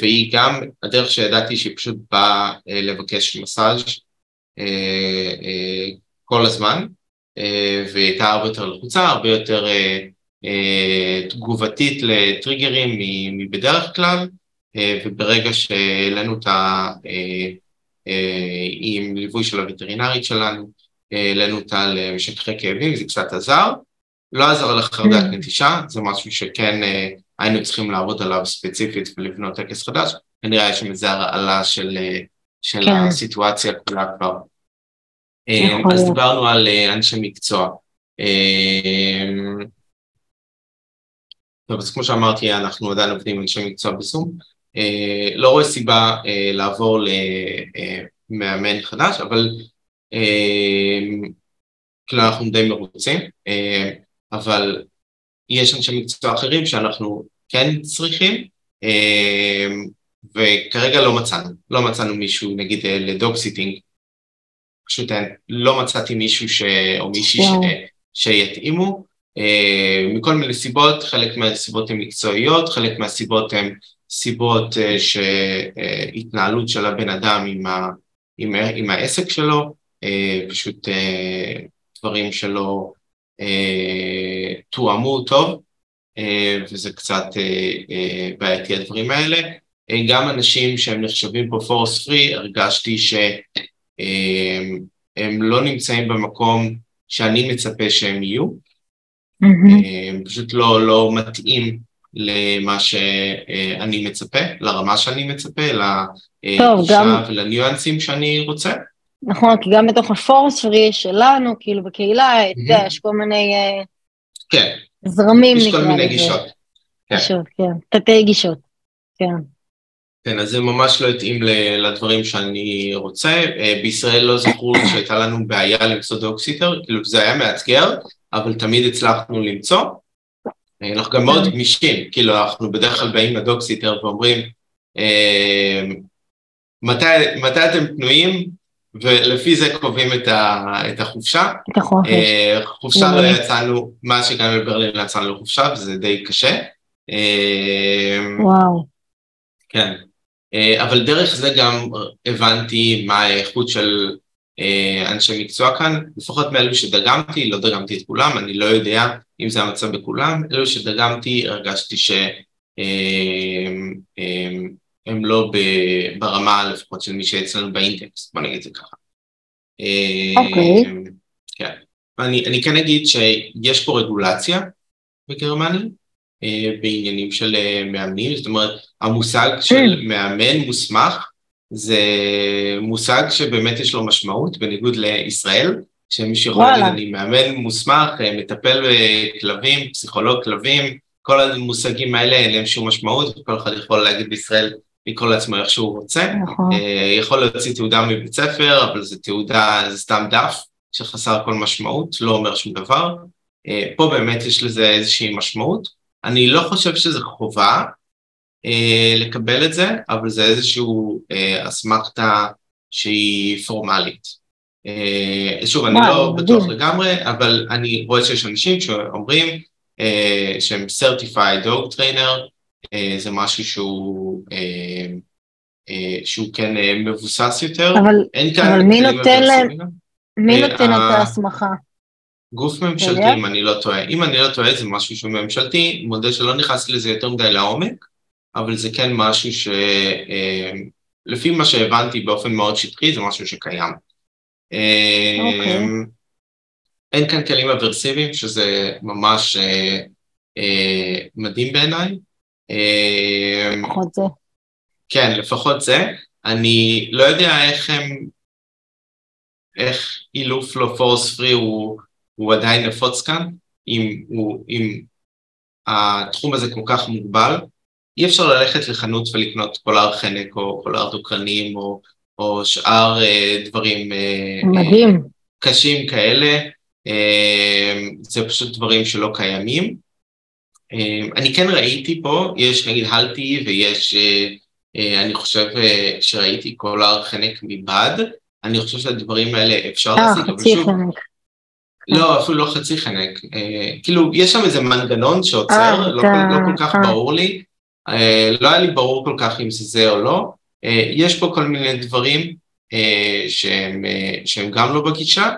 והיא גם, הדרך שידעתי שהיא פשוט באה לבקש מסאז' כל הזמן, והיא הייתה הרבה יותר לחוצה, הרבה יותר תגובתית לטריגרים מבדרך כלל, וברגע שהעלינו את ה... עם ליווי של הווטרינרית שלנו, העלינו אותה למשככי כאבים, זה קצת עזר. לא עזר לחרדת נטישה, זה משהו שכן היינו צריכים לעבוד עליו ספציפית ולבנות טקס חדש, כנראה יש שם איזו הרעלה של, של כן. הסיטואציה כולה כבר. אז דיברנו על אנשי מקצוע. טוב, אז כמו שאמרתי, אנחנו עדיין עובדים עם אנשי מקצוע בזום. לא רואה סיבה לעבור למאמן חדש, אבל כאילו אנחנו די מרוצים, אבל יש אנשי מקצוע אחרים שאנחנו כן צריכים, וכרגע לא מצאנו, לא מצאנו מישהו נגיד לדוג סיטינג, פשוט לא מצאתי מישהו ש... או מישהי ש... שיתאימו, מכל מיני סיבות, חלק מהסיבות הן מקצועיות, חלק מהסיבות הן סיבות שהתנהלות של הבן אדם עם, ה... עם, עם העסק שלו, פשוט דברים שלא תואמו טוב, וזה קצת בעייתי הדברים האלה. גם אנשים שהם נחשבים פה פורס פרי, הרגשתי שהם לא נמצאים במקום שאני מצפה שהם יהיו, mm-hmm. פשוט לא, לא מתאים למה שאני מצפה, לרמה שאני מצפה, לגישה גם... ולניואנסים שאני רוצה. נכון, כי גם בתוך הפורס פרי שלנו, כאילו בקהילה, אתה יודע, יש כל מיני כן. זרמים, יש כל מיני גישות. גישות, כן, תתי גישות, כן. כן, אז זה ממש לא התאים לדברים שאני רוצה. בישראל לא זכרו שהייתה לנו בעיה למצוא דוקסיטר, כאילו זה היה מאתגר, אבל תמיד הצלחנו למצוא. אנחנו גם מאוד גמישים, כאילו אנחנו בדרך כלל באים לדוקסיטר ואומרים, מתי, מתי אתם פנויים, ולפי זה קובעים את, ה, את החופשה. את החופש. חופשה לא יצאנו, מאז שהגענו לברלין לא יצאנו לחופשה, וזה די קשה. וואו. כן. אבל דרך זה גם הבנתי מה האיכות של אנשי מקצוע כאן, לפחות מאלו שדגמתי, לא דגמתי את כולם, אני לא יודע אם זה המצב בכולם, אלו שדגמתי הרגשתי שהם לא ברמה לפחות של מי שאצלנו באינטקס, בוא נגיד את זה ככה. אוקיי. כן. אני, אני כן אגיד שיש פה רגולציה בגרמניה בעניינים של מאמנים, זאת אומרת המושג של מאמן מוסמך זה מושג שבאמת יש לו משמעות, בניגוד לישראל, שמישהו יכול להגיד, אני מאמן מוסמך, מטפל בכלבים, פסיכולוג כלבים, כל המושגים האלה אין להם שום משמעות, וכל אחד יכול להגיד בישראל, לקרוא לעצמו איך שהוא רוצה. נכון. יכול להוציא תעודה מבית ספר, אבל זו תעודה, זה סתם דף שחסר כל משמעות, לא אומר שום דבר. פה באמת יש לזה איזושהי משמעות. אני לא חושב שזה חובה, אה, לקבל את זה, אבל זה איזושהי אה, אסמכתה שהיא פורמלית. אה, שוב, אני לא בטוח לגמרי, אבל אני רואה שיש אנשים שאומרים אה, שהם Certified Dog Trainer, אה, זה משהו שהוא, אה, אה, שהוא כן אה, מבוסס יותר. אבל, אבל מי נותן להם, מי נותן את ההסמכה? גוף ממשלתי, אם אני לא טועה. אם אני לא טועה, זה משהו שהוא ממשלתי, מודה שלא נכנסתי לזה יותר מדי לעומק, אבל זה כן משהו שלפי אה, מה שהבנתי באופן מאוד שטחי, זה משהו שקיים. Okay. אוקיי. אין כאן כלים אברסיביים, שזה ממש אה, אה, מדהים בעיניי. לפחות זה. כן, לפחות זה. אני לא יודע איך הם, איך אילוף לו פורס פרי הוא, הוא עדיין נפוץ כאן, אם, הוא, אם התחום הזה כל כך מוגבל. אי אפשר ללכת לחנות ולקנות קולר חנק או קולר דוקרנים או, או שאר דברים מדהים. קשים כאלה, זה פשוט דברים שלא קיימים. אני כן ראיתי פה, יש נגיד הלטי ויש, אני חושב שראיתי קולר חנק מבד, אני חושב שהדברים האלה אפשר להשיג, אבל שוב... חנק. לא, אפילו לא חצי חנק. אה, כאילו, יש שם איזה מנגנון שעוצר, אה, לא, כל, לא כל כך אה. ברור לי. אה, לא היה לי ברור כל כך אם זה זה או לא. יש פה כל מיני דברים שהם, שהם גם לא בגישה,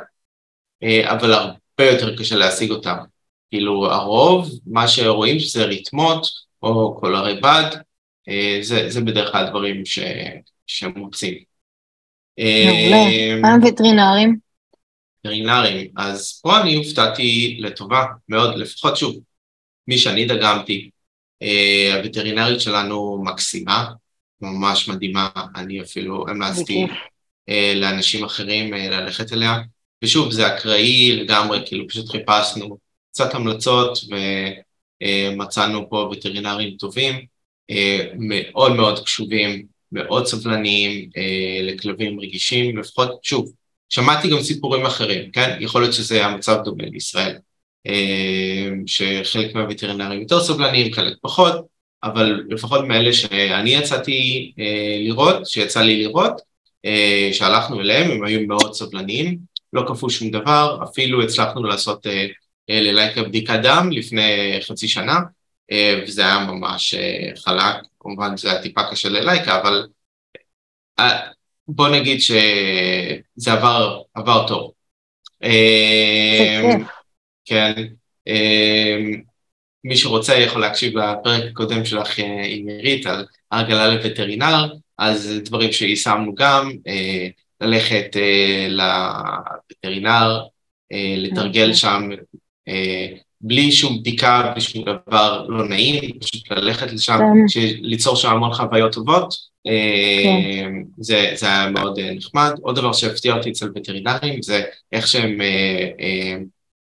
אבל הרבה יותר קשה להשיג אותם. כאילו, הרוב, מה שרואים זה ריתמות או קולרי בד, זה, זה בדרך כלל הדברים ש, שהם מוצאים. מעולה. מה עם וטרינרים, אז פה אני הופתעתי לטובה מאוד, לפחות שוב, מי שאני דגמתי, אה, הווטרינרית שלנו מקסימה, ממש מדהימה, אני אפילו המלצתי אה, לאנשים אחרים ללכת אליה, ושוב, זה אקראי לגמרי, כאילו פשוט חיפשנו קצת המלצות ומצאנו פה וטרינרים טובים, מאוד מאוד קשובים מאוד סבלניים אה, לכלבים רגישים, לפחות, שוב, שמעתי גם סיפורים אחרים, כן? יכול להיות שזה המצב דומה לישראל, אה, שחלק מהווטרינרים יותר סבלניים, חלק פחות, אבל לפחות מאלה שאני יצאתי אה, לראות, שיצא לי לראות, אה, שהלכנו אליהם, הם היו מאוד סבלניים, לא כפו שום דבר, אפילו הצלחנו לעשות ללייקה בדיקת דם לפני חצי שנה, וזה היה ממש חלק, כמובן זה היה טיפה קשה ללייקה, אבל בוא נגיד שזה עבר, עבר טוב. כן, מי שרוצה יכול להקשיב לפרק הקודם שלך עם עירית על הרגלה לווטרינר, אז דברים שיישמנו גם, ללכת לווטרינר, לתרגל אוקיי. שם בלי שום בדיקה, בלי שום דבר לא נעים, פשוט ללכת לשם, כן. ליצור שם המון חוויות טובות, כן. זה, זה היה מאוד אה, נחמד. עוד דבר שהפתיע אותי אצל וטרינרים זה איך שהם אה, אה,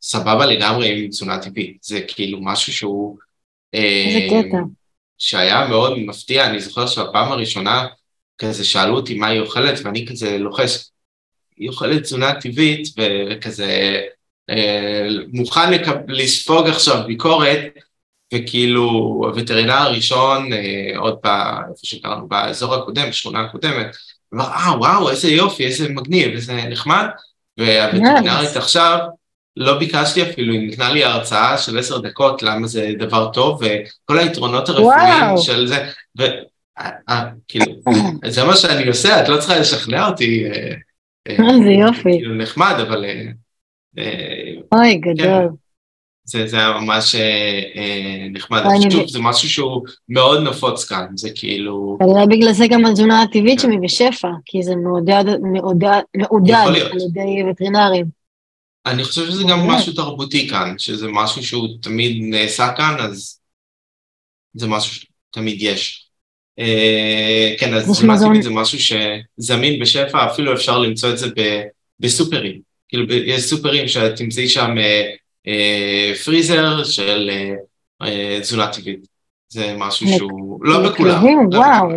סבבה לגמרי עם תזונה טבעית, זה כאילו משהו שהוא... איזה קטע. שהיה מאוד מפתיע, אני זוכר שהפעם הראשונה כזה שאלו אותי מה היא אוכלת ואני כזה לוחש, היא אוכלת תזונה טבעית וכזה אה, מוכן לספוג עכשיו ביקורת, וכאילו הווטרינר הראשון, אה, עוד פעם, איפה שקראנו, באזור הקודם, בשכונה הקודמת, אמר, אה, וואו, איזה יופי, איזה מגניב, איזה נחמד, והווטרינרית עכשיו, לא ביקשתי אפילו, היא נתנה לי הרצאה של עשר דקות למה זה דבר טוב, וכל היתרונות הרפואיים של זה, וכאילו, זה מה שאני עושה, את לא צריכה לשכנע אותי. איזה יופי. כאילו נחמד, אבל אוי, גדול. זה, זה היה ממש אה, אה נחמד, שוב, זה משהו שהוא מאוד נפוץ כאן, זה כאילו... כנראה בגלל זה גם התזונה הטבעית כן. שמי בשפע, כי זה מעודד, מעודד, מעודד על ידי וטרינרים. אני חושב שזה גם משהו תרבותי כאן, שזה משהו שהוא תמיד נעשה כאן, אז זה משהו שתמיד יש. אה, כן, אז תזונה טבעית זה משהו שזמין בשפע, אפילו אפשר למצוא את זה בסופרים. כאילו יש סופרים שאת תמצאי שם אה, פריזר של אה, אה, תזונה טבעית. זה משהו שהוא לא בכולם. לא וואו.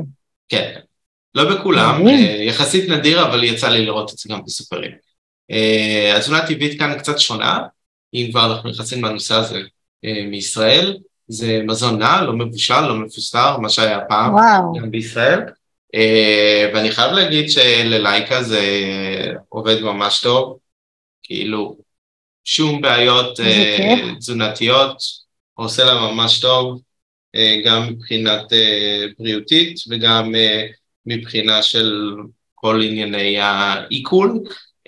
כן, לא בכולם, אה, יחסית נדיר, אבל יצא לי לראות את זה גם בסופרים. אה, התזונה הטבעית כאן קצת שונה, אם כבר אנחנו נכנסים לנושא הזה אה, מישראל, זה מזון נע, לא מבושל, לא מפוסטר, מה שהיה פעם. גם בישראל. ואני חייב להגיד שללייקה זה עובד ממש טוב. כאילו, שום בעיות uh, תזונתיות, עושה לה ממש טוב, uh, גם מבחינת uh, בריאותית וגם uh, מבחינה של כל ענייני העיכול,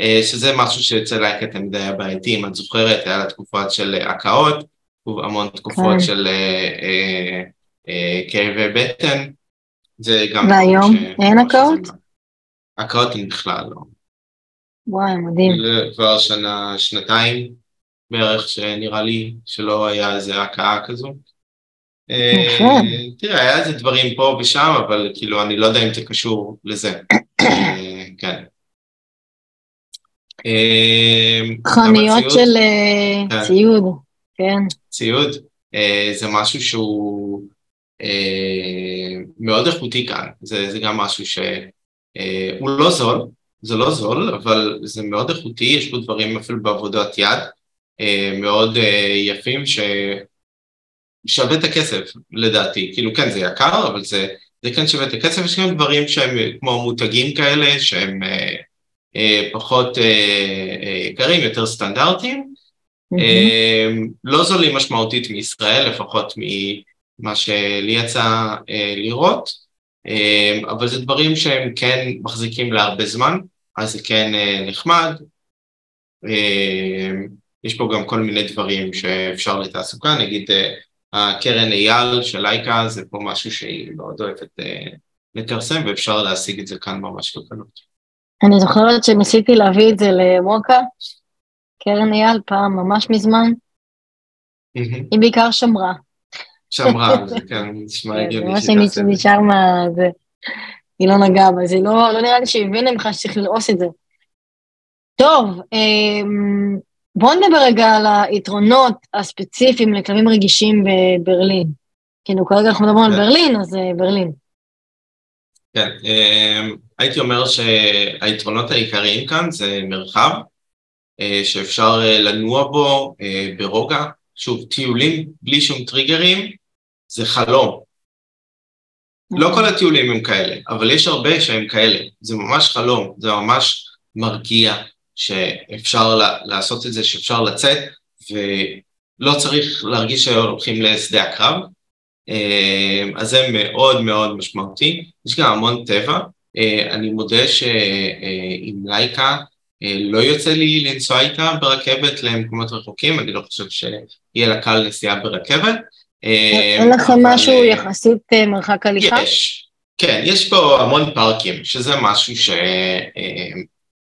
uh, שזה משהו שאצל לייקה תמיד היה בעייתי, אם את זוכרת, היה לה תקופות של הקאות, המון תקופות כן. של uh, uh, uh, כאבי בטן, זה גם... והיום אין הקאות? הקאות הן בכלל לא. וואי, מדהים. כבר שנה, שנתיים בערך, שנראה לי שלא היה איזה הכאה כזו. נכון. תראה, היה איזה דברים פה ושם, אבל כאילו, אני לא יודע אם זה קשור לזה. אה, כן. אה, חנויות של כן. ציוד, כן. ציוד, זה משהו שהוא מאוד איכותי כאן, זה גם משהו ש... אה, הוא לא זול, זה לא זול, אבל זה מאוד איכותי, יש פה דברים אפילו בעבודת יד אה, מאוד אה, יפים ששווה את הכסף לדעתי, כאילו כן זה יקר, אבל זה, זה כן שווה את הכסף, יש גם דברים שהם כמו מותגים כאלה שהם פחות יקרים, יותר סטנדרטיים, mm-hmm. לא זולים משמעותית מישראל, לפחות ממה שלי יצא לראות. אמ, אבל זה דברים שהם כן מחזיקים להרבה זמן, אז זה כן אה, נחמד. אמ, יש פה גם כל מיני דברים שאפשר לתעסוקה, נגיד אה, הקרן אייל של לייקה זה פה משהו שהיא מאוד אוהבת אה, לקרסם ואפשר להשיג את זה כאן ממש בקלות. אני זוכרת שניסיתי להביא את זה למוקה, קרן אייל פעם ממש מזמן, היא בעיקר שמרה. שמרה על זה, כן, נשמע כן, הגיוני זה. מה שנשאר מה... היא לא נגעה בה, זה לא, לא נראה לי שהיא הבינה ממך שצריך ללעוס את זה. טוב, אמ, בואו נדבר רגע על היתרונות הספציפיים לכלבים רגישים בברלין. כאילו, כרגע אנחנו מדברים על כן. ברלין, אז אה, ברלין. כן, אמ, הייתי אומר שהיתרונות העיקריים כאן זה מרחב, אה, שאפשר אה, לנוע בו ברוגע, שוב, טיולים בלי שום טריגרים, זה חלום. לא כל הטיולים הם כאלה, אבל יש הרבה שהם כאלה. זה ממש חלום, זה ממש מרגיע שאפשר לעשות את זה, שאפשר לצאת, ולא צריך להרגיש שהולכים לשדה הקרב. אה, אז זה מאוד מאוד משמעותי. יש גם המון טבע. אה, אני מודה שעם לייקה אה, לא יוצא לי לנסוע איתה ברכבת למקומות רחוקים, אני לא חושב שיהיה לה קל נסיעה ברכבת. אין לכם משהו אה, יחסית אה, מרחק הליכה? יש, כן, יש פה המון פארקים, שזה משהו ש...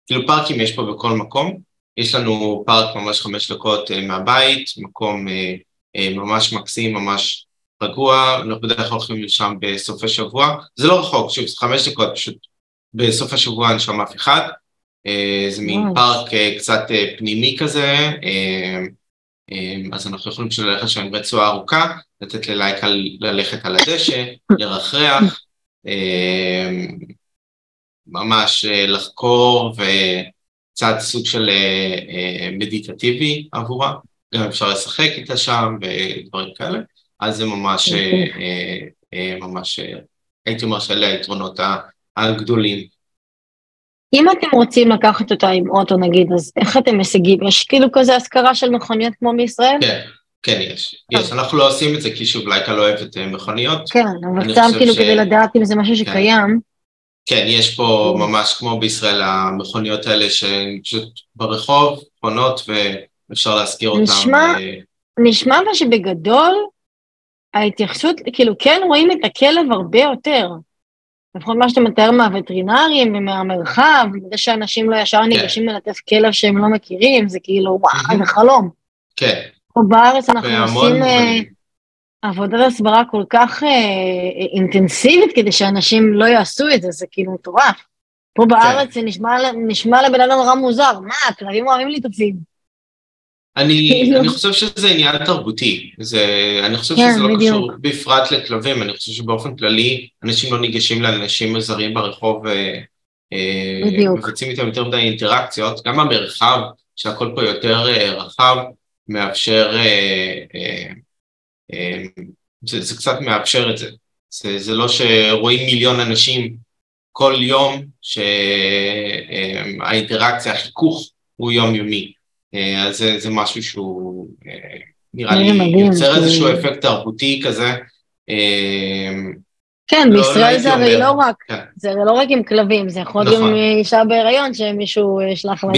כאילו פארקים יש פה בכל מקום, יש לנו פארק ממש חמש דקות מהבית, מקום ממש מקסים, ממש רגוע, אנחנו בדרך כלל הולכים לשם בסופי שבוע, זה לא רחוק, שוב, זה חמש דקות, פשוט בסוף השבוע אין שם אף אחד, אה, זה מין פארק אה, קצת אה, פנימי כזה, אז אנחנו יכולים ללכת שם רצועה ארוכה, לתת ללייקה ללכת על הדשא, לרחרח, ממש לחקור וקצת סוג של מדיטטיבי עבורה, גם אפשר לשחק איתה שם ודברים כאלה, אז זה ממש, אוקיי. ממש, הייתי אומר שאלה היתרונות הגדולים. אם אתם רוצים לקחת אותה עם אוטו נגיד, אז איך אתם משיגים? יש כאילו כזה השכרה של מכוניות כמו בישראל? כן, כן יש. יש, אנחנו לא עושים את זה כי שוב לייקה לא אוהבת אה, מכוניות. כן, אבל סתם כאילו ש... כדי לדעת אם זה משהו כן. שקיים. כן, יש פה כן. ממש כמו בישראל המכוניות האלה שהן פשוט ברחוב, פונות ואפשר להשכיר אותן. נשמע, ו... נשמע מה שבגדול ההתייחסות, כאילו כן רואים את הכלב הרבה יותר. לפחות מה שאתה מתאר מהווטרינרים ומהמרחב, זה שאנשים לא ישר כן. ניגשים ללטף כלב שהם לא מכירים, זה כאילו, וואו, זה חלום. כן. פה בארץ אנחנו עושים uh, עבודת הסברה כל כך uh, אינטנסיבית כדי שאנשים לא יעשו את זה, זה כאילו מטורף. פה כן. בארץ זה נשמע, נשמע לבן אדם נורא מוזר, מה, כלבים אוהבים ליטופים. אני. אני חושב שזה עניין תרבותי, זה, אני חושב כן, שזה לא בדיוק. קשור בפרט לכלבים, אני חושב שבאופן כללי אנשים לא ניגשים לאנשים זרים ברחוב ומבצעים אה, איתם יותר מדי אינטראקציות, גם המרחב שהכל פה יותר אה, רחב מאפשר, אה, זה, זה קצת מאפשר את זה, זה, זה לא שרואים מיליון אנשים כל יום שהאינטראקציה, החיכוך הוא יומיומי. אה, אז זה, זה משהו שהוא אה, נראה לי מדהים, יוצר כי... איזשהו אפקט תרבותי כזה. אה, כן, לא, בישראל לא זה הרי לא רק, כן. זה הרי לא רק עם כלבים, זה יכול להיות נכון. גם אישה בהיריון שמישהו ישלח לה את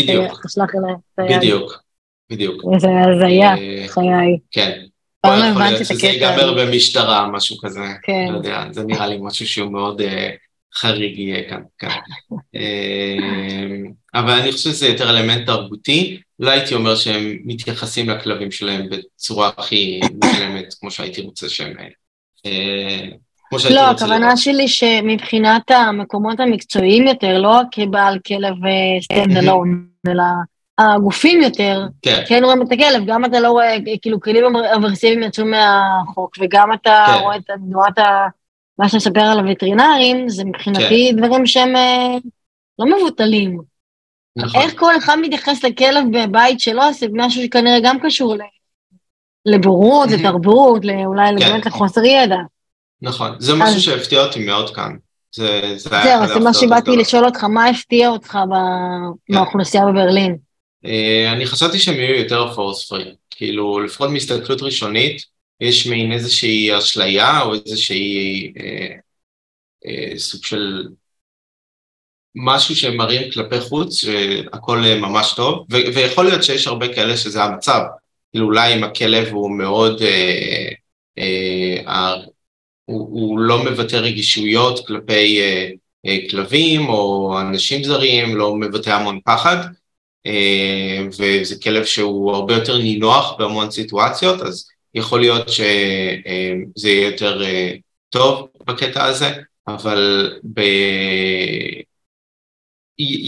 היד. בדיוק, בדיוק. זה הזיה, חיי. כן. פעם הבנתי את הקטע. שזה ייגמר במשטרה, משהו כזה. כן. לא יודע, זה נראה לי משהו שהוא מאוד חריג יהיה כאן. כאן. אבל אני חושב שזה יותר אלמנט תרבותי. לא הייתי אומר שהם מתייחסים לכלבים שלהם בצורה הכי מושלמת, כמו שהייתי רוצה שהם... אה, לא, הכוונה שלי שמבחינת המקומות המקצועיים יותר, לא רק כבעל כלב stand אה, alone, אלה הגופים יותר, כן. כן רואים את הכלב, גם אתה לא רואה, כאילו כלים אברסיביים יצאו מהחוק, וגם אתה כן. רואה את תנועת מה שאתה מספר על הווטרינרים, זה מבחינתי כן. דברים שהם אה, לא מבוטלים. נכון. איך כל אחד מתייחס לכלב בבית שלו, זה משהו שכנראה גם קשור לבורות, לתרבות, אולי כן. באמת לחוסר ידע. נכון, זה משהו אז... שהפתיע אותי מאוד כאן. זה, זה זהו, זה מה שבאתי לשאול אותך, מה הפתיע אותך כן. באוכלוסייה בברלין? אה, אני חשבתי שהם יהיו יותר פורס פרי, כאילו לפחות מהסתכלות ראשונית, יש מין איזושהי אשליה או איזושהי אה, אה, סוג של משהו שהם מראים כלפי חוץ, שהכל ממש טוב, ו- ויכול להיות שיש הרבה כאלה שזה המצב, כאילו אולי אם הכלב הוא מאוד, אה, אה, הוא, הוא לא מבטא רגישויות כלפי אה, אה, כלבים או אנשים זרים, לא מבטא המון פחד, וזה כלב שהוא הרבה יותר נינוח בהמון סיטואציות, אז יכול להיות שזה יהיה יותר אה, טוב בקטע הזה, אבל ב...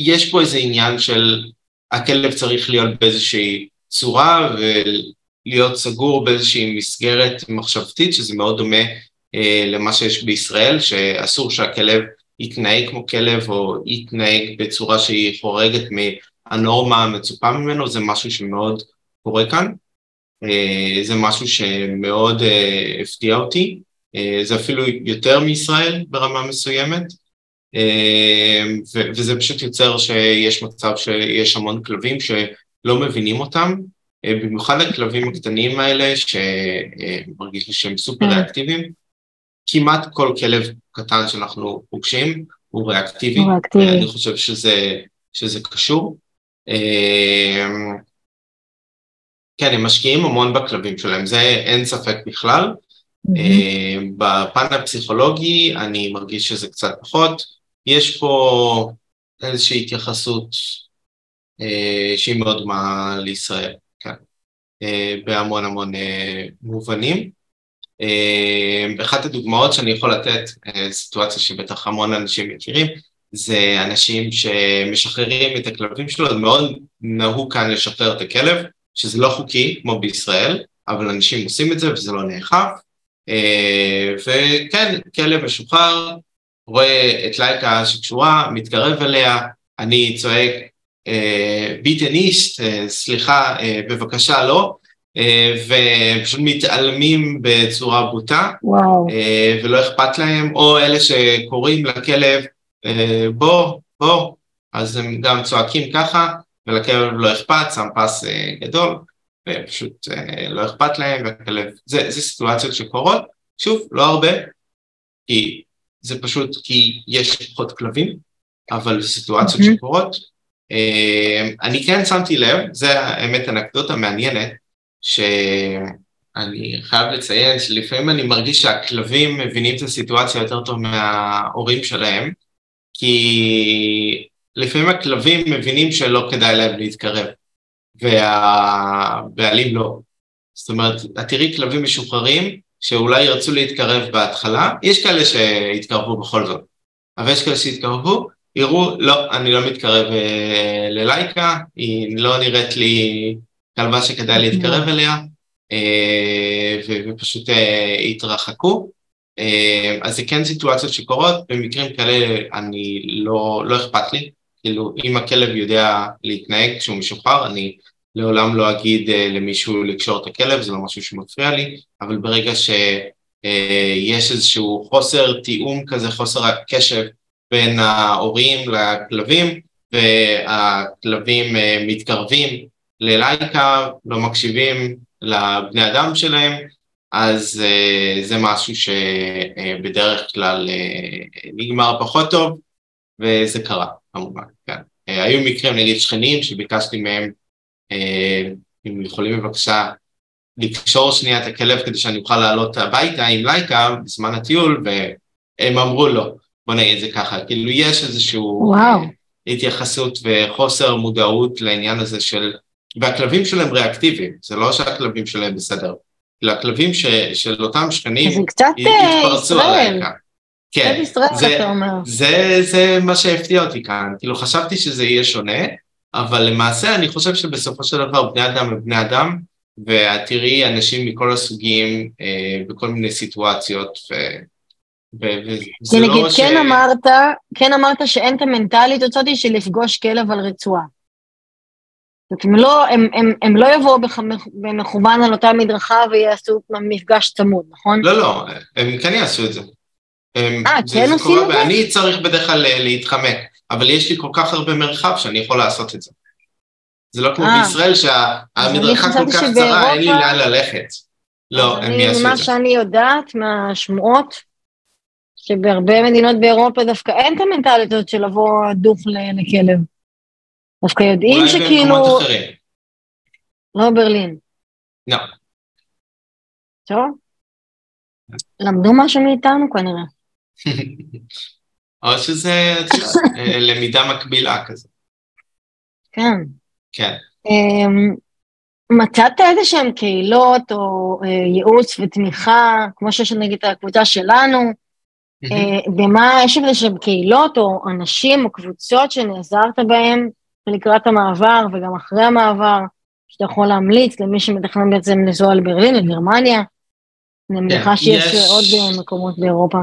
יש פה איזה עניין של הכלב צריך להיות באיזושהי צורה ולהיות סגור באיזושהי מסגרת מחשבתית, שזה מאוד דומה אה, למה שיש בישראל, שאסור שהכלב יתנהג כמו כלב או יתנהג בצורה שהיא חורגת מהנורמה המצופה ממנו, זה משהו שמאוד קורה כאן. אה, זה משהו שמאוד אה, הפתיע אותי, אה, זה אפילו יותר מישראל ברמה מסוימת, וזה פשוט יוצר שיש מצב שיש המון כלבים שלא מבינים אותם, במיוחד הכלבים הקטנים האלה שמרגיש לי שהם סופר ריאקטיביים, כמעט כל כלב קטן שאנחנו פוגשים הוא ריאקטיבי, אני חושב שזה, שזה קשור. כן, הם משקיעים המון בכלבים שלהם, זה אין ספק בכלל. Mm-hmm. בפן הפסיכולוגי אני מרגיש שזה קצת פחות. יש פה איזושהי התייחסות אה, שהיא מאוד דומה לישראל, כן, אה, בהמון המון מובנים. אחת הדוגמאות שאני יכול לתת, סיטואציה שבטח המון אנשים מכירים, זה אנשים שמשחררים את הכלבים שלו, זה מאוד נהוג כאן לשחרר את הכלב, שזה לא חוקי כמו בישראל, אבל אנשים עושים את זה וזה לא נאכף. אה, וכן, כלב משוחרר, רואה את לייקה שקשורה, מתקרב אליה, אני צועק ביטניסט, אה, סליחה, אה, בבקשה לא, ופשוט מתעלמים בצורה בוטה. ולא אכפת להם, או אלה שקוראים לכלב, בוא, בוא, אז הם גם צועקים ככה, ולכלב לא אכפת, שם פס אה, גדול, ופשוט אה, לא אכפת להם, והכלב, זה, זה סיטואציות שקורות, שוב, לא הרבה, כי זה פשוט כי יש פחות כלבים, אבל סיטואציות mm-hmm. שקורות. אה, אני כן שמתי לב, זה האמת אנקדוטה מעניינת, שאני חייב לציין שלפעמים אני מרגיש שהכלבים מבינים את הסיטואציה יותר טוב מההורים שלהם, כי לפעמים הכלבים מבינים שלא כדאי להם להתקרב, והבעלים לא. זאת אומרת, את תראי כלבים משוחררים שאולי ירצו להתקרב בהתחלה, יש כאלה שיתקרבו בכל זאת, אבל יש כאלה שיתקרבו, יראו, לא, אני לא מתקרב אה, ללייקה, היא לא נראית לי כלבה שכדאי להתקרב אליה, אה, ופשוט אה, יתרחקו. אה, אז זה כן סיטואציות שקורות, במקרים כאלה אני לא, לא אכפת לי, כאילו, אם הכלב יודע להתנהג כשהוא משוחרר, אני לעולם לא אגיד uh, למישהו לקשור את הכלב, זה לא משהו שמפריע לי, אבל ברגע שיש uh, איזשהו חוסר תיאום כזה, חוסר הקשב בין ההורים לכלבים, והכלבים מתקרבים ללייקה, לא מקשיבים לבני אדם שלהם, אז uh, זה משהו שבדרך uh, כלל uh, נגמר פחות טוב, וזה קרה. כמובן, כן. אה, היו מקרים, נגיד שכנים, שביקשתי מהם, אה, אם יכולים בבקשה לקשור שנייה את הכלב כדי שאני אוכל לעלות הביתה עם לייקה בזמן הטיול, והם אמרו לו, בוא נגיד את זה ככה, כאילו יש איזושהי אה, התייחסות וחוסר מודעות לעניין הזה של, והכלבים שלהם ריאקטיביים, זה לא שהכלבים שלהם בסדר, הכלבים ש, של אותם שכנים התפרצו על לייקה. כן, זה, זה, זה מה שהפתיע אותי כאן, כאילו חשבתי שזה יהיה שונה, אבל למעשה אני חושב שבסופו של דבר בני אדם הם בני אדם, ואת תראי אנשים מכל הסוגים אה, בכל מיני סיטואציות, וזה כי לא נגיד, ש... כן אמרת, כן אמרת שאין את המנטלית הזאת של לפגוש כלב על רצועה. זאת אומרת, הם לא, הם, הם, הם לא יבואו במכוון על אותה מדרכה ויעשו מפגש צמוד, נכון? לא, לא, הם כן יעשו את זה. אה, כן עושים את זה? ואני צריך בדרך כלל להתחמק, אבל יש לי כל כך הרבה מרחב שאני יכול לעשות את זה. זה לא כמו אה. בישראל אני שהמדרכה כל כך קצרה, אין לי לאן ללכת. לא, הם אני, יעשו את זה. שאני יודעת מהשמועות, שבהרבה מדינות באירופה דווקא אין את המנטליות הזאת של לבוא דוך לכלב. דווקא יודעים אולי שכאילו, במקומות אחרים. לא ברלין. לא. טוב. למדו משהו מאיתנו כנראה. או שזה אה, למידה מקבילה כזה. כן. כן. אמ, מצאת איזה שהן קהילות או אה, ייעוץ ותמיכה, כמו שיש נגיד הקבוצה שלנו, אה, במה, יש איזה שהן קהילות או אנשים או קבוצות שנעזרת בהם לקראת המעבר וגם אחרי המעבר, שאתה יכול להמליץ למי שמתכנן בעצם לנסוע לברלין, לגרמניה? אני מניחה שיש כן, יש- עוד אה, מקומות באירופה.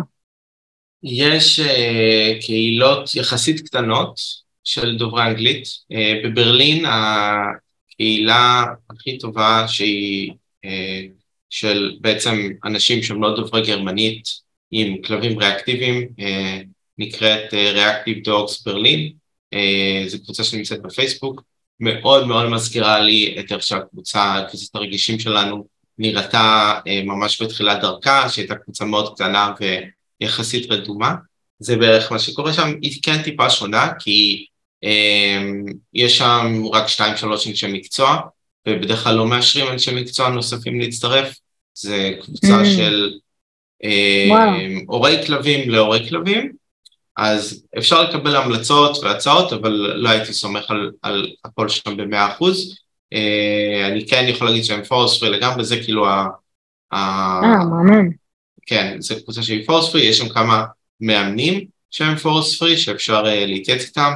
יש אה, קהילות יחסית קטנות של דוברי אנגלית. אה, בברלין הקהילה הכי טובה שהיא אה, של בעצם אנשים שהם לא דוברי גרמנית עם כלבים ריאקטיביים, אה, נקראת אה, Reactive Dogs ברלין. אה, זו קבוצה שנמצאת בפייסבוק. מאוד מאוד מזכירה לי את איך שהקבוצה, קבוצת הרגישים שלנו, נראתה אה, ממש בתחילת דרכה, שהייתה קבוצה מאוד קטנה ו... יחסית רדומה, זה בערך מה שקורה שם, היא כן טיפה שונה, כי אה, יש שם רק שתיים שלוש אנשי מקצוע, ובדרך כלל לא מאשרים אנשי מקצוע נוספים להצטרף, זה קבוצה Mm. של. הורי כלבים להורי כלבים, אז אפשר לקבל המלצות והצעות, אבל לא הייתי סומך על, על הכל שם במאה אחוז. אה, אני כן יכול להגיד שהם פורספרי לגמרי, זה כאילו ה... אה, מהמם. כן, זו קבוצה שהיא פורס פרי, יש שם כמה מאמנים שהם פורס פרי שאפשר uh, להתייעץ איתם.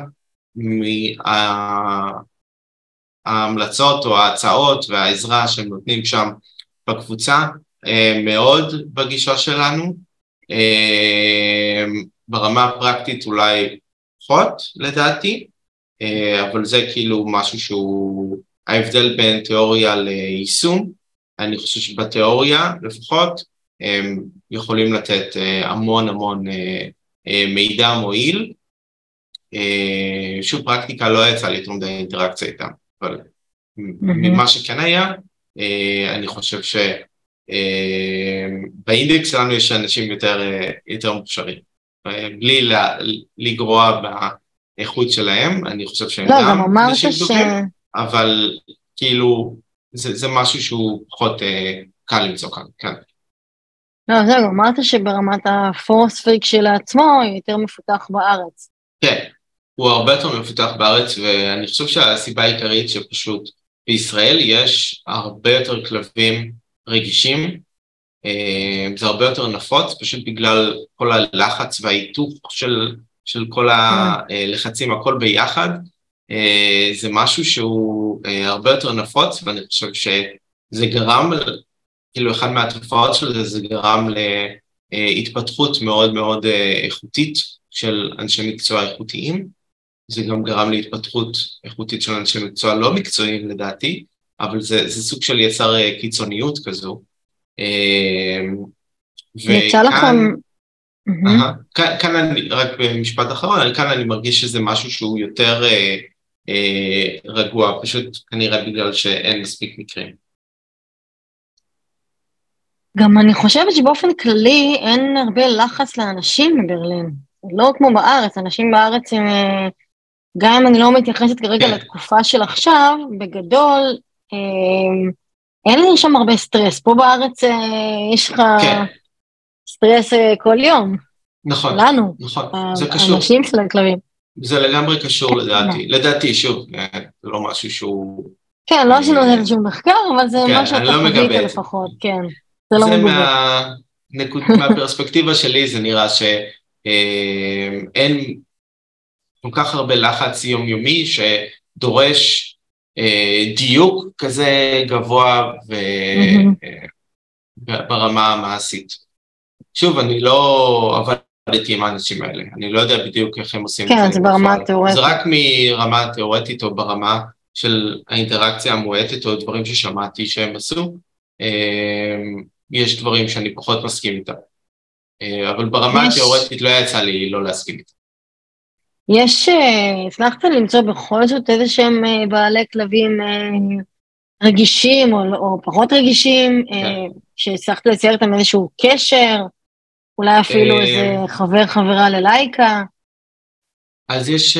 מה- ההמלצות או ההצעות והעזרה שהם נותנים שם בקבוצה uh, מאוד בגישה שלנו. ברמה הפרקטית אולי פחות לדעתי, uh, אבל זה כאילו משהו שהוא ההבדל בין תיאוריה ליישום. אני חושב שבתיאוריה לפחות הם יכולים לתת אה, המון המון אה, אה, מידע מועיל. אה, שוב, פרקטיקה לא יצא לי יותר מדי אינטראקציה איתם, אבל ממה שכן היה, אה, אני חושב שבאינדקס שלנו יש אנשים יותר, אה, יותר מוכשרים. בלי לה- לגרוע באיכות שלהם, אני חושב שהם לא, גם אנשים ש... טובים, אבל כאילו זה, זה משהו שהוא פחות אה, קל למצוא כאן, כן. לא, זהו, אמרת שברמת הפורס פריק שלעצמו הוא יותר מפותח בארץ. כן, הוא הרבה יותר מפותח בארץ, ואני חושב שהסיבה העיקרית שפשוט בישראל יש הרבה יותר כלבים רגישים, זה הרבה יותר נפוץ, פשוט בגלל כל הלחץ וההיתוך של, של כל הלחצים, הכל ביחד. אה, זה משהו שהוא אה, הרבה יותר נפוץ, ואני חושב שזה גרם, כאילו אחד מהתופעות של זה, זה גרם להתפתחות מאוד מאוד אה, איכותית של אנשי מקצוע איכותיים. זה גם גרם להתפתחות איכותית של אנשי מקצוע לא מקצועיים לדעתי, אבל זה, זה סוג של יצר אה, קיצוניות כזו. אה, יצא לכם... כאן, אני, רק במשפט אחרון, כאן אני מרגיש שזה משהו שהוא יותר אה, אה, רגוע, פשוט כנראה בגלל שאין מספיק מקרים. גם אני חושבת שבאופן כללי אין הרבה לחץ לאנשים בברלין. לא כמו בארץ, אנשים בארץ הם... אה, גם אם אני לא מתייחסת כרגע כן. לתקופה של עכשיו, בגדול, אה, אין לי שם הרבה סטרס. פה בארץ אה, יש לך כן. סטרס אה, כל יום, נכון, לנו, נכון, זה קשור, האנשים של הכלבים. זה לגמרי קשור לדעתי, לדעתי, שוב, אה, זה לא משהו שהוא... כן, לא על זה שום מחקר, אבל זה כן, אני שאתה לא חווית. לפחות, כן. זה לא מגובה. מהנקוד, מהפרספקטיבה שלי זה נראה שאין כל כך הרבה לחץ יומיומי שדורש אה, דיוק כזה גבוה ו-. אה, ברמה המעשית. שוב, אני לא עבדתי עם האנשים האלה, אני לא יודע בדיוק איך הם עושים כן, את זה. כן, זה ברמה התיאורטית. זה רק מרמה התיאורטית או ברמה של האינטראקציה המועטת או דברים ששמעתי שהם עשו. אמ, יש דברים שאני פחות מסכים איתם. אה, אבל ברמה. התיאורטית לא יצא לי לא להסכים איתם. יש, אה, הצלחת למצוא בכל זאת איזה שהם אה, בעלי כלבים רגישים או, או פחות רגישים, כן. שהצלחת לצייר איתם איזשהו קשר, אולי אפילו איזה חבר חברה ללייקה? אז יש,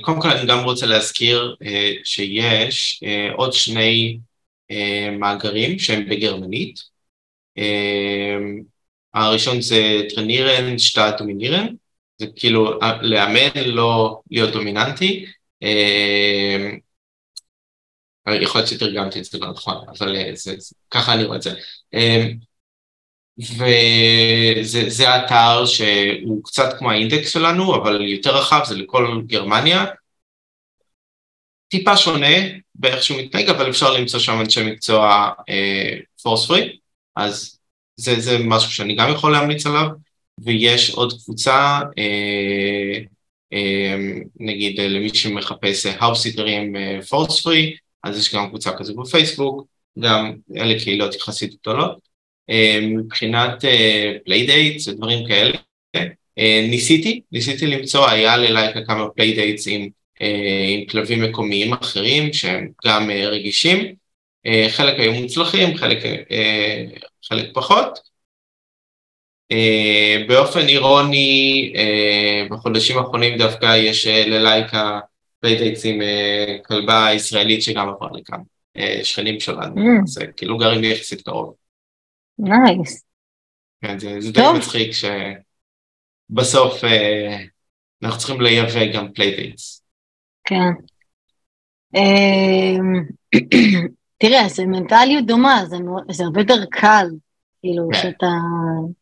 קודם כל אני גם רוצה להזכיר שיש עוד שני מאגרים שהם בגרמנית. הראשון זה טרנירן, שטאט ומינירן, זה כאילו לאמן, לא להיות דומיננטי. יכול להיות שתרגמתי את זה לא נכון, אבל זה, זה, ככה אני רואה את זה. וזה אתר שהוא קצת כמו האינדקס שלנו, אבל יותר רחב, זה לכל גרמניה. טיפה שונה באיך שהוא מתנהג, אבל אפשר למצוא שם אנשי מקצוע force free, אז זה, זה משהו שאני גם יכול להמליץ עליו, ויש עוד קבוצה, אה, אה, נגיד אה, למי שמחפש האוס סיטרים force free, אז יש גם קבוצה כזו בפייסבוק, גם אלה קהילות יחסית גדולות. מבחינת playdates ודברים כאלה, ניסיתי, ניסיתי למצוא, היה ללייקה כמה playdates עם, עם כלבים מקומיים אחרים שהם גם רגישים, חלק היו מוצלחים, חלק, חלק פחות. אה, באופן אירוני, בחודשים האחרונים דווקא יש ללייקה playdates עם כלבה ישראלית שגם עברה לכאן, שכנים שלנו, mm. זה כאילו גרים יחסית קרוב. nice. כן, זה, זה די מצחיק שבסוף אנחנו צריכים לייבא גם playdates. כן. תראה, זה מנטליות דומה, זה, זה הרבה יותר קל, כאילו, כן. שאתה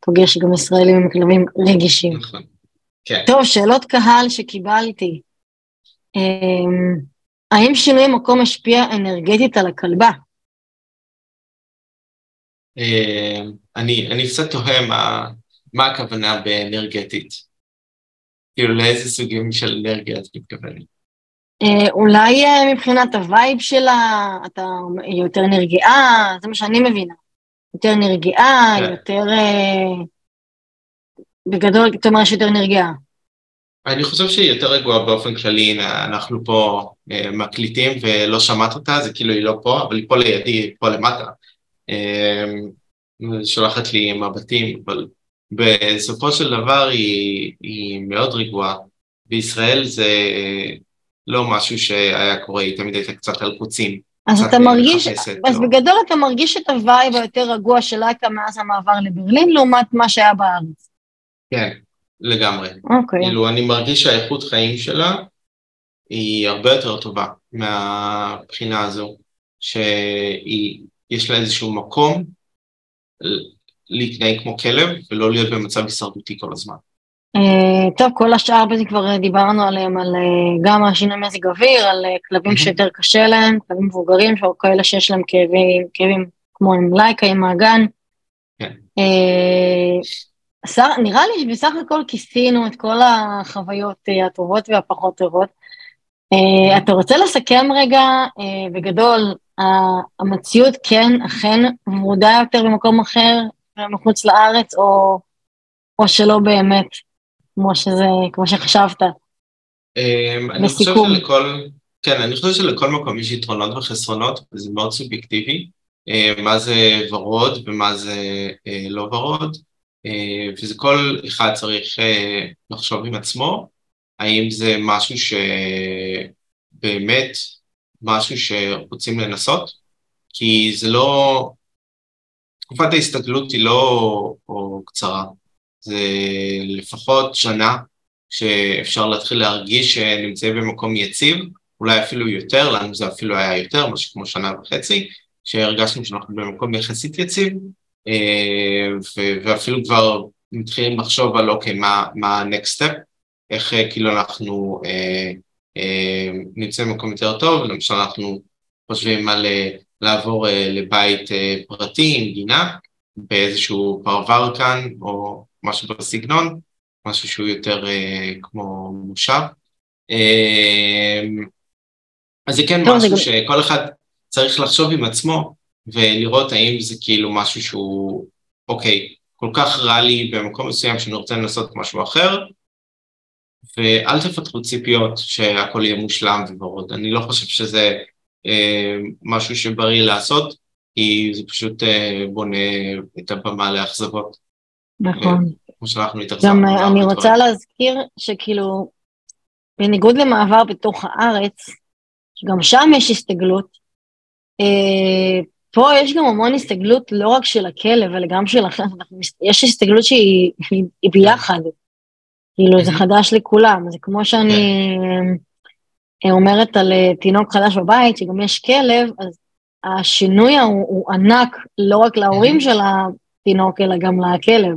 פוגש גם ישראלים עם כלבים רגישים. נכון. כן. טוב, שאלות קהל שקיבלתי. אמ, האם שינוי מקום משפיע אנרגטית על הכלבה? אמ, אני, אני קצת תוהה מה, מה הכוונה באנרגטית. כאילו, לאיזה סוגים של אנרגיה את מתכוונת? אה, אולי אה, מבחינת ה vibe שלה, היא יותר נרגעה, זה מה שאני מבינה. יותר נרגעה, כן. יותר... אה, בגדול, אתה אומר שיותר נרגעה. אני חושב שהיא יותר רגועה באופן כללי, אנחנו פה מקליטים ולא שמעת אותה, זה כאילו היא לא פה, אבל היא פה לידי, היא פה למטה. שולחת לי מבטים, אבל בסופו של דבר היא, היא מאוד רגועה. בישראל זה לא משהו שהיה קורה, היא תמיד הייתה קצת על קוצים. אז אתה מרגיש, אז לא. בגדול אתה מרגיש את ה vibe היותר רגוע של לייקה מאז המעבר לברלין, לעומת מה שהיה בארץ. כן, לגמרי. אוקיי. כאילו, אני מרגיש שהאיכות חיים שלה היא הרבה יותר טובה מהבחינה הזו, שיש לה איזשהו מקום להתנהג כמו כלב ולא להיות במצב הישרדותי כל הזמן. אה, טוב, כל השאר בעצם כבר דיברנו עליהם, על אה, גם השינוי מזג אוויר, על אה, כלבים שיותר קשה להם, כלבים מבוגרים, או כאלה שיש להם כאבים, כאבים כמו עם לייקה, עם מעגן. כן. נראה לי שבסך הכל כיסינו את כל החוויות הטובות והפחות טובות. אתה רוצה לסכם רגע, בגדול, המציאות כן, אכן, ורודה יותר במקום אחר, מחוץ לארץ, או, או שלא באמת? כמו שזה, כמו שחשבת. אמ, אני חושב שלכל, כן, אני חושב שלכל מקום יש יתרונות וחסרונות, וזה מאוד סובייקטיבי, אמ, מה זה ורוד ומה זה אה, לא ורוד, אמ, וזה כל אחד צריך אה, לחשוב עם עצמו, האם זה משהו שבאמת משהו שרוצים לנסות, כי זה לא, תקופת ההסתגלות היא לא או קצרה, זה לפחות שנה שאפשר להתחיל להרגיש שנמצאים במקום יציב, אולי אפילו יותר, לנו זה אפילו היה יותר, משהו כמו שנה וחצי, שהרגשנו שאנחנו במקום יחסית יציב, אה, ואפילו כבר מתחילים לחשוב על אוקיי, מה, ה-next step, איך אה, כאילו אנחנו אה, נמצאים במקום יותר טוב, למשל אנחנו חושבים על לעבור לבית פרטי עם גינה, באיזשהו פרבר כאן, או משהו בסגנון, משהו שהוא יותר אה, כמו מושב. אה, אז זה כן טוב, משהו זה... שכל אחד צריך לחשוב עם עצמו ולראות האם זה כאילו משהו שהוא, אוקיי, כל כך רע לי במקום מסוים שאני רוצה לנסות משהו אחר, ואל תפתחו ציפיות שהכל יהיה מושלם וורוד. אני לא חושב שזה אה, משהו שבריא לעשות, כי זה פשוט אה, בונה את הבמה לאכזבות. נכון. כמו שאנחנו התאכזבנו. גם אה, אני רוצה להזכיר שכאילו, בניגוד למעבר בתוך הארץ, שגם שם יש הסתגלות, אה, פה יש גם המון הסתגלות לא רק של הכלב, אלא גם של אחר, יש הסתגלות שהיא ביחד. כאילו, זה חדש לכולם, זה כמו שאני כן. אומרת על אה, תינוק חדש בבית, שגם יש כלב, אז השינוי הוא, הוא ענק, לא רק להורים של התינוק, אלא גם לכלב.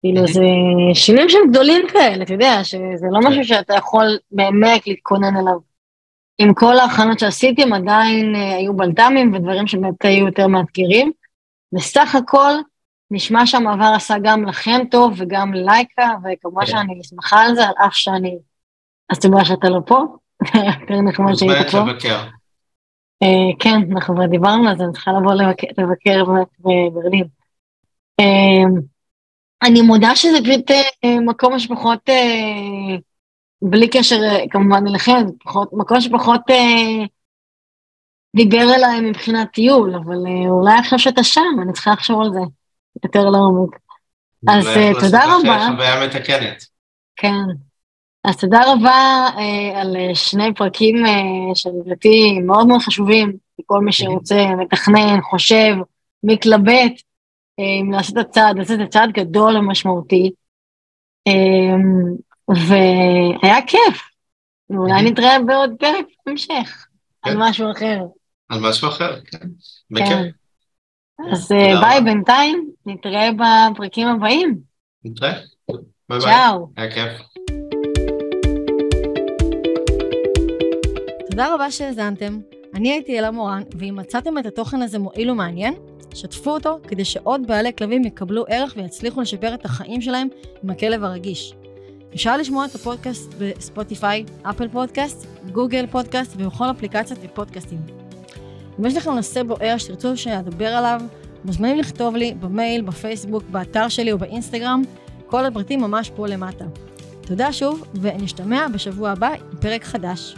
כאילו, זה שינויים שהם גדולים כאלה, אתה יודע, שזה לא משהו כן. שאתה יכול באמת להתכונן אליו. עם כל ההכנות שעשיתם, עדיין אה, היו בלת"מים ודברים שבאמת היו יותר מאתגרים. בסך הכל, נשמע שהמעבר עשה גם לכם טוב וגם לייקה, וכמובן כן. שאני שמחה על זה, על אף שאני... תודה שאתה לא פה, יותר נחמד שהיית פה. Uh, כן, אנחנו כבר דיברנו על זה, אני צריכה לבוא לבקר בברלין. Uh, אני מודה שזה פשוט uh, מקום שפחות, uh, בלי קשר כמובן אליכם, מקום שפחות דיבר אליי מבחינת טיול, אבל אולי עכשיו שאתה שם, אני צריכה לחשוב על זה. יותר לעומק. אז תודה רבה. חוויה מתקנת. כן. אז תודה רבה uh, על שני פרקים uh, שלדעתי מאוד מאוד חשובים, לכל מי שרוצה, מתכנן, חושב, מתלבט, לעשות את הצעד, לעשות את צעד גדול ומשמעותי. Um, והיה כיף. ואולי נתראה בעוד פרק בהמשך, על כן. משהו אחר. על משהו אחר, כן. בכיף. כן. אז אה, ביי בינתיים, נתראה בפרקים הבאים. נתראה. ביי ביי. צ'או. היה כיף. תודה רבה שהאזנתם. אני הייתי אלה מורן, ואם מצאתם את התוכן הזה מועיל ומעניין, שתפו אותו כדי שעוד בעלי כלבים יקבלו ערך ויצליחו לשפר את החיים שלהם עם הכלב הרגיש. אפשר לשמוע את הפודקאסט בספוטיפיי, אפל פודקאסט, גוגל פודקאסט ובכל אפליקציות ופודקאסטים. אם יש לכם נושא בוער שתרצו שאדבר עליו, מוזמנים לכתוב לי במייל, בפייסבוק, באתר שלי או באינסטגרם, כל הפרטים ממש פה למטה. תודה שוב, ונשתמע בשבוע הבא עם פרק חדש.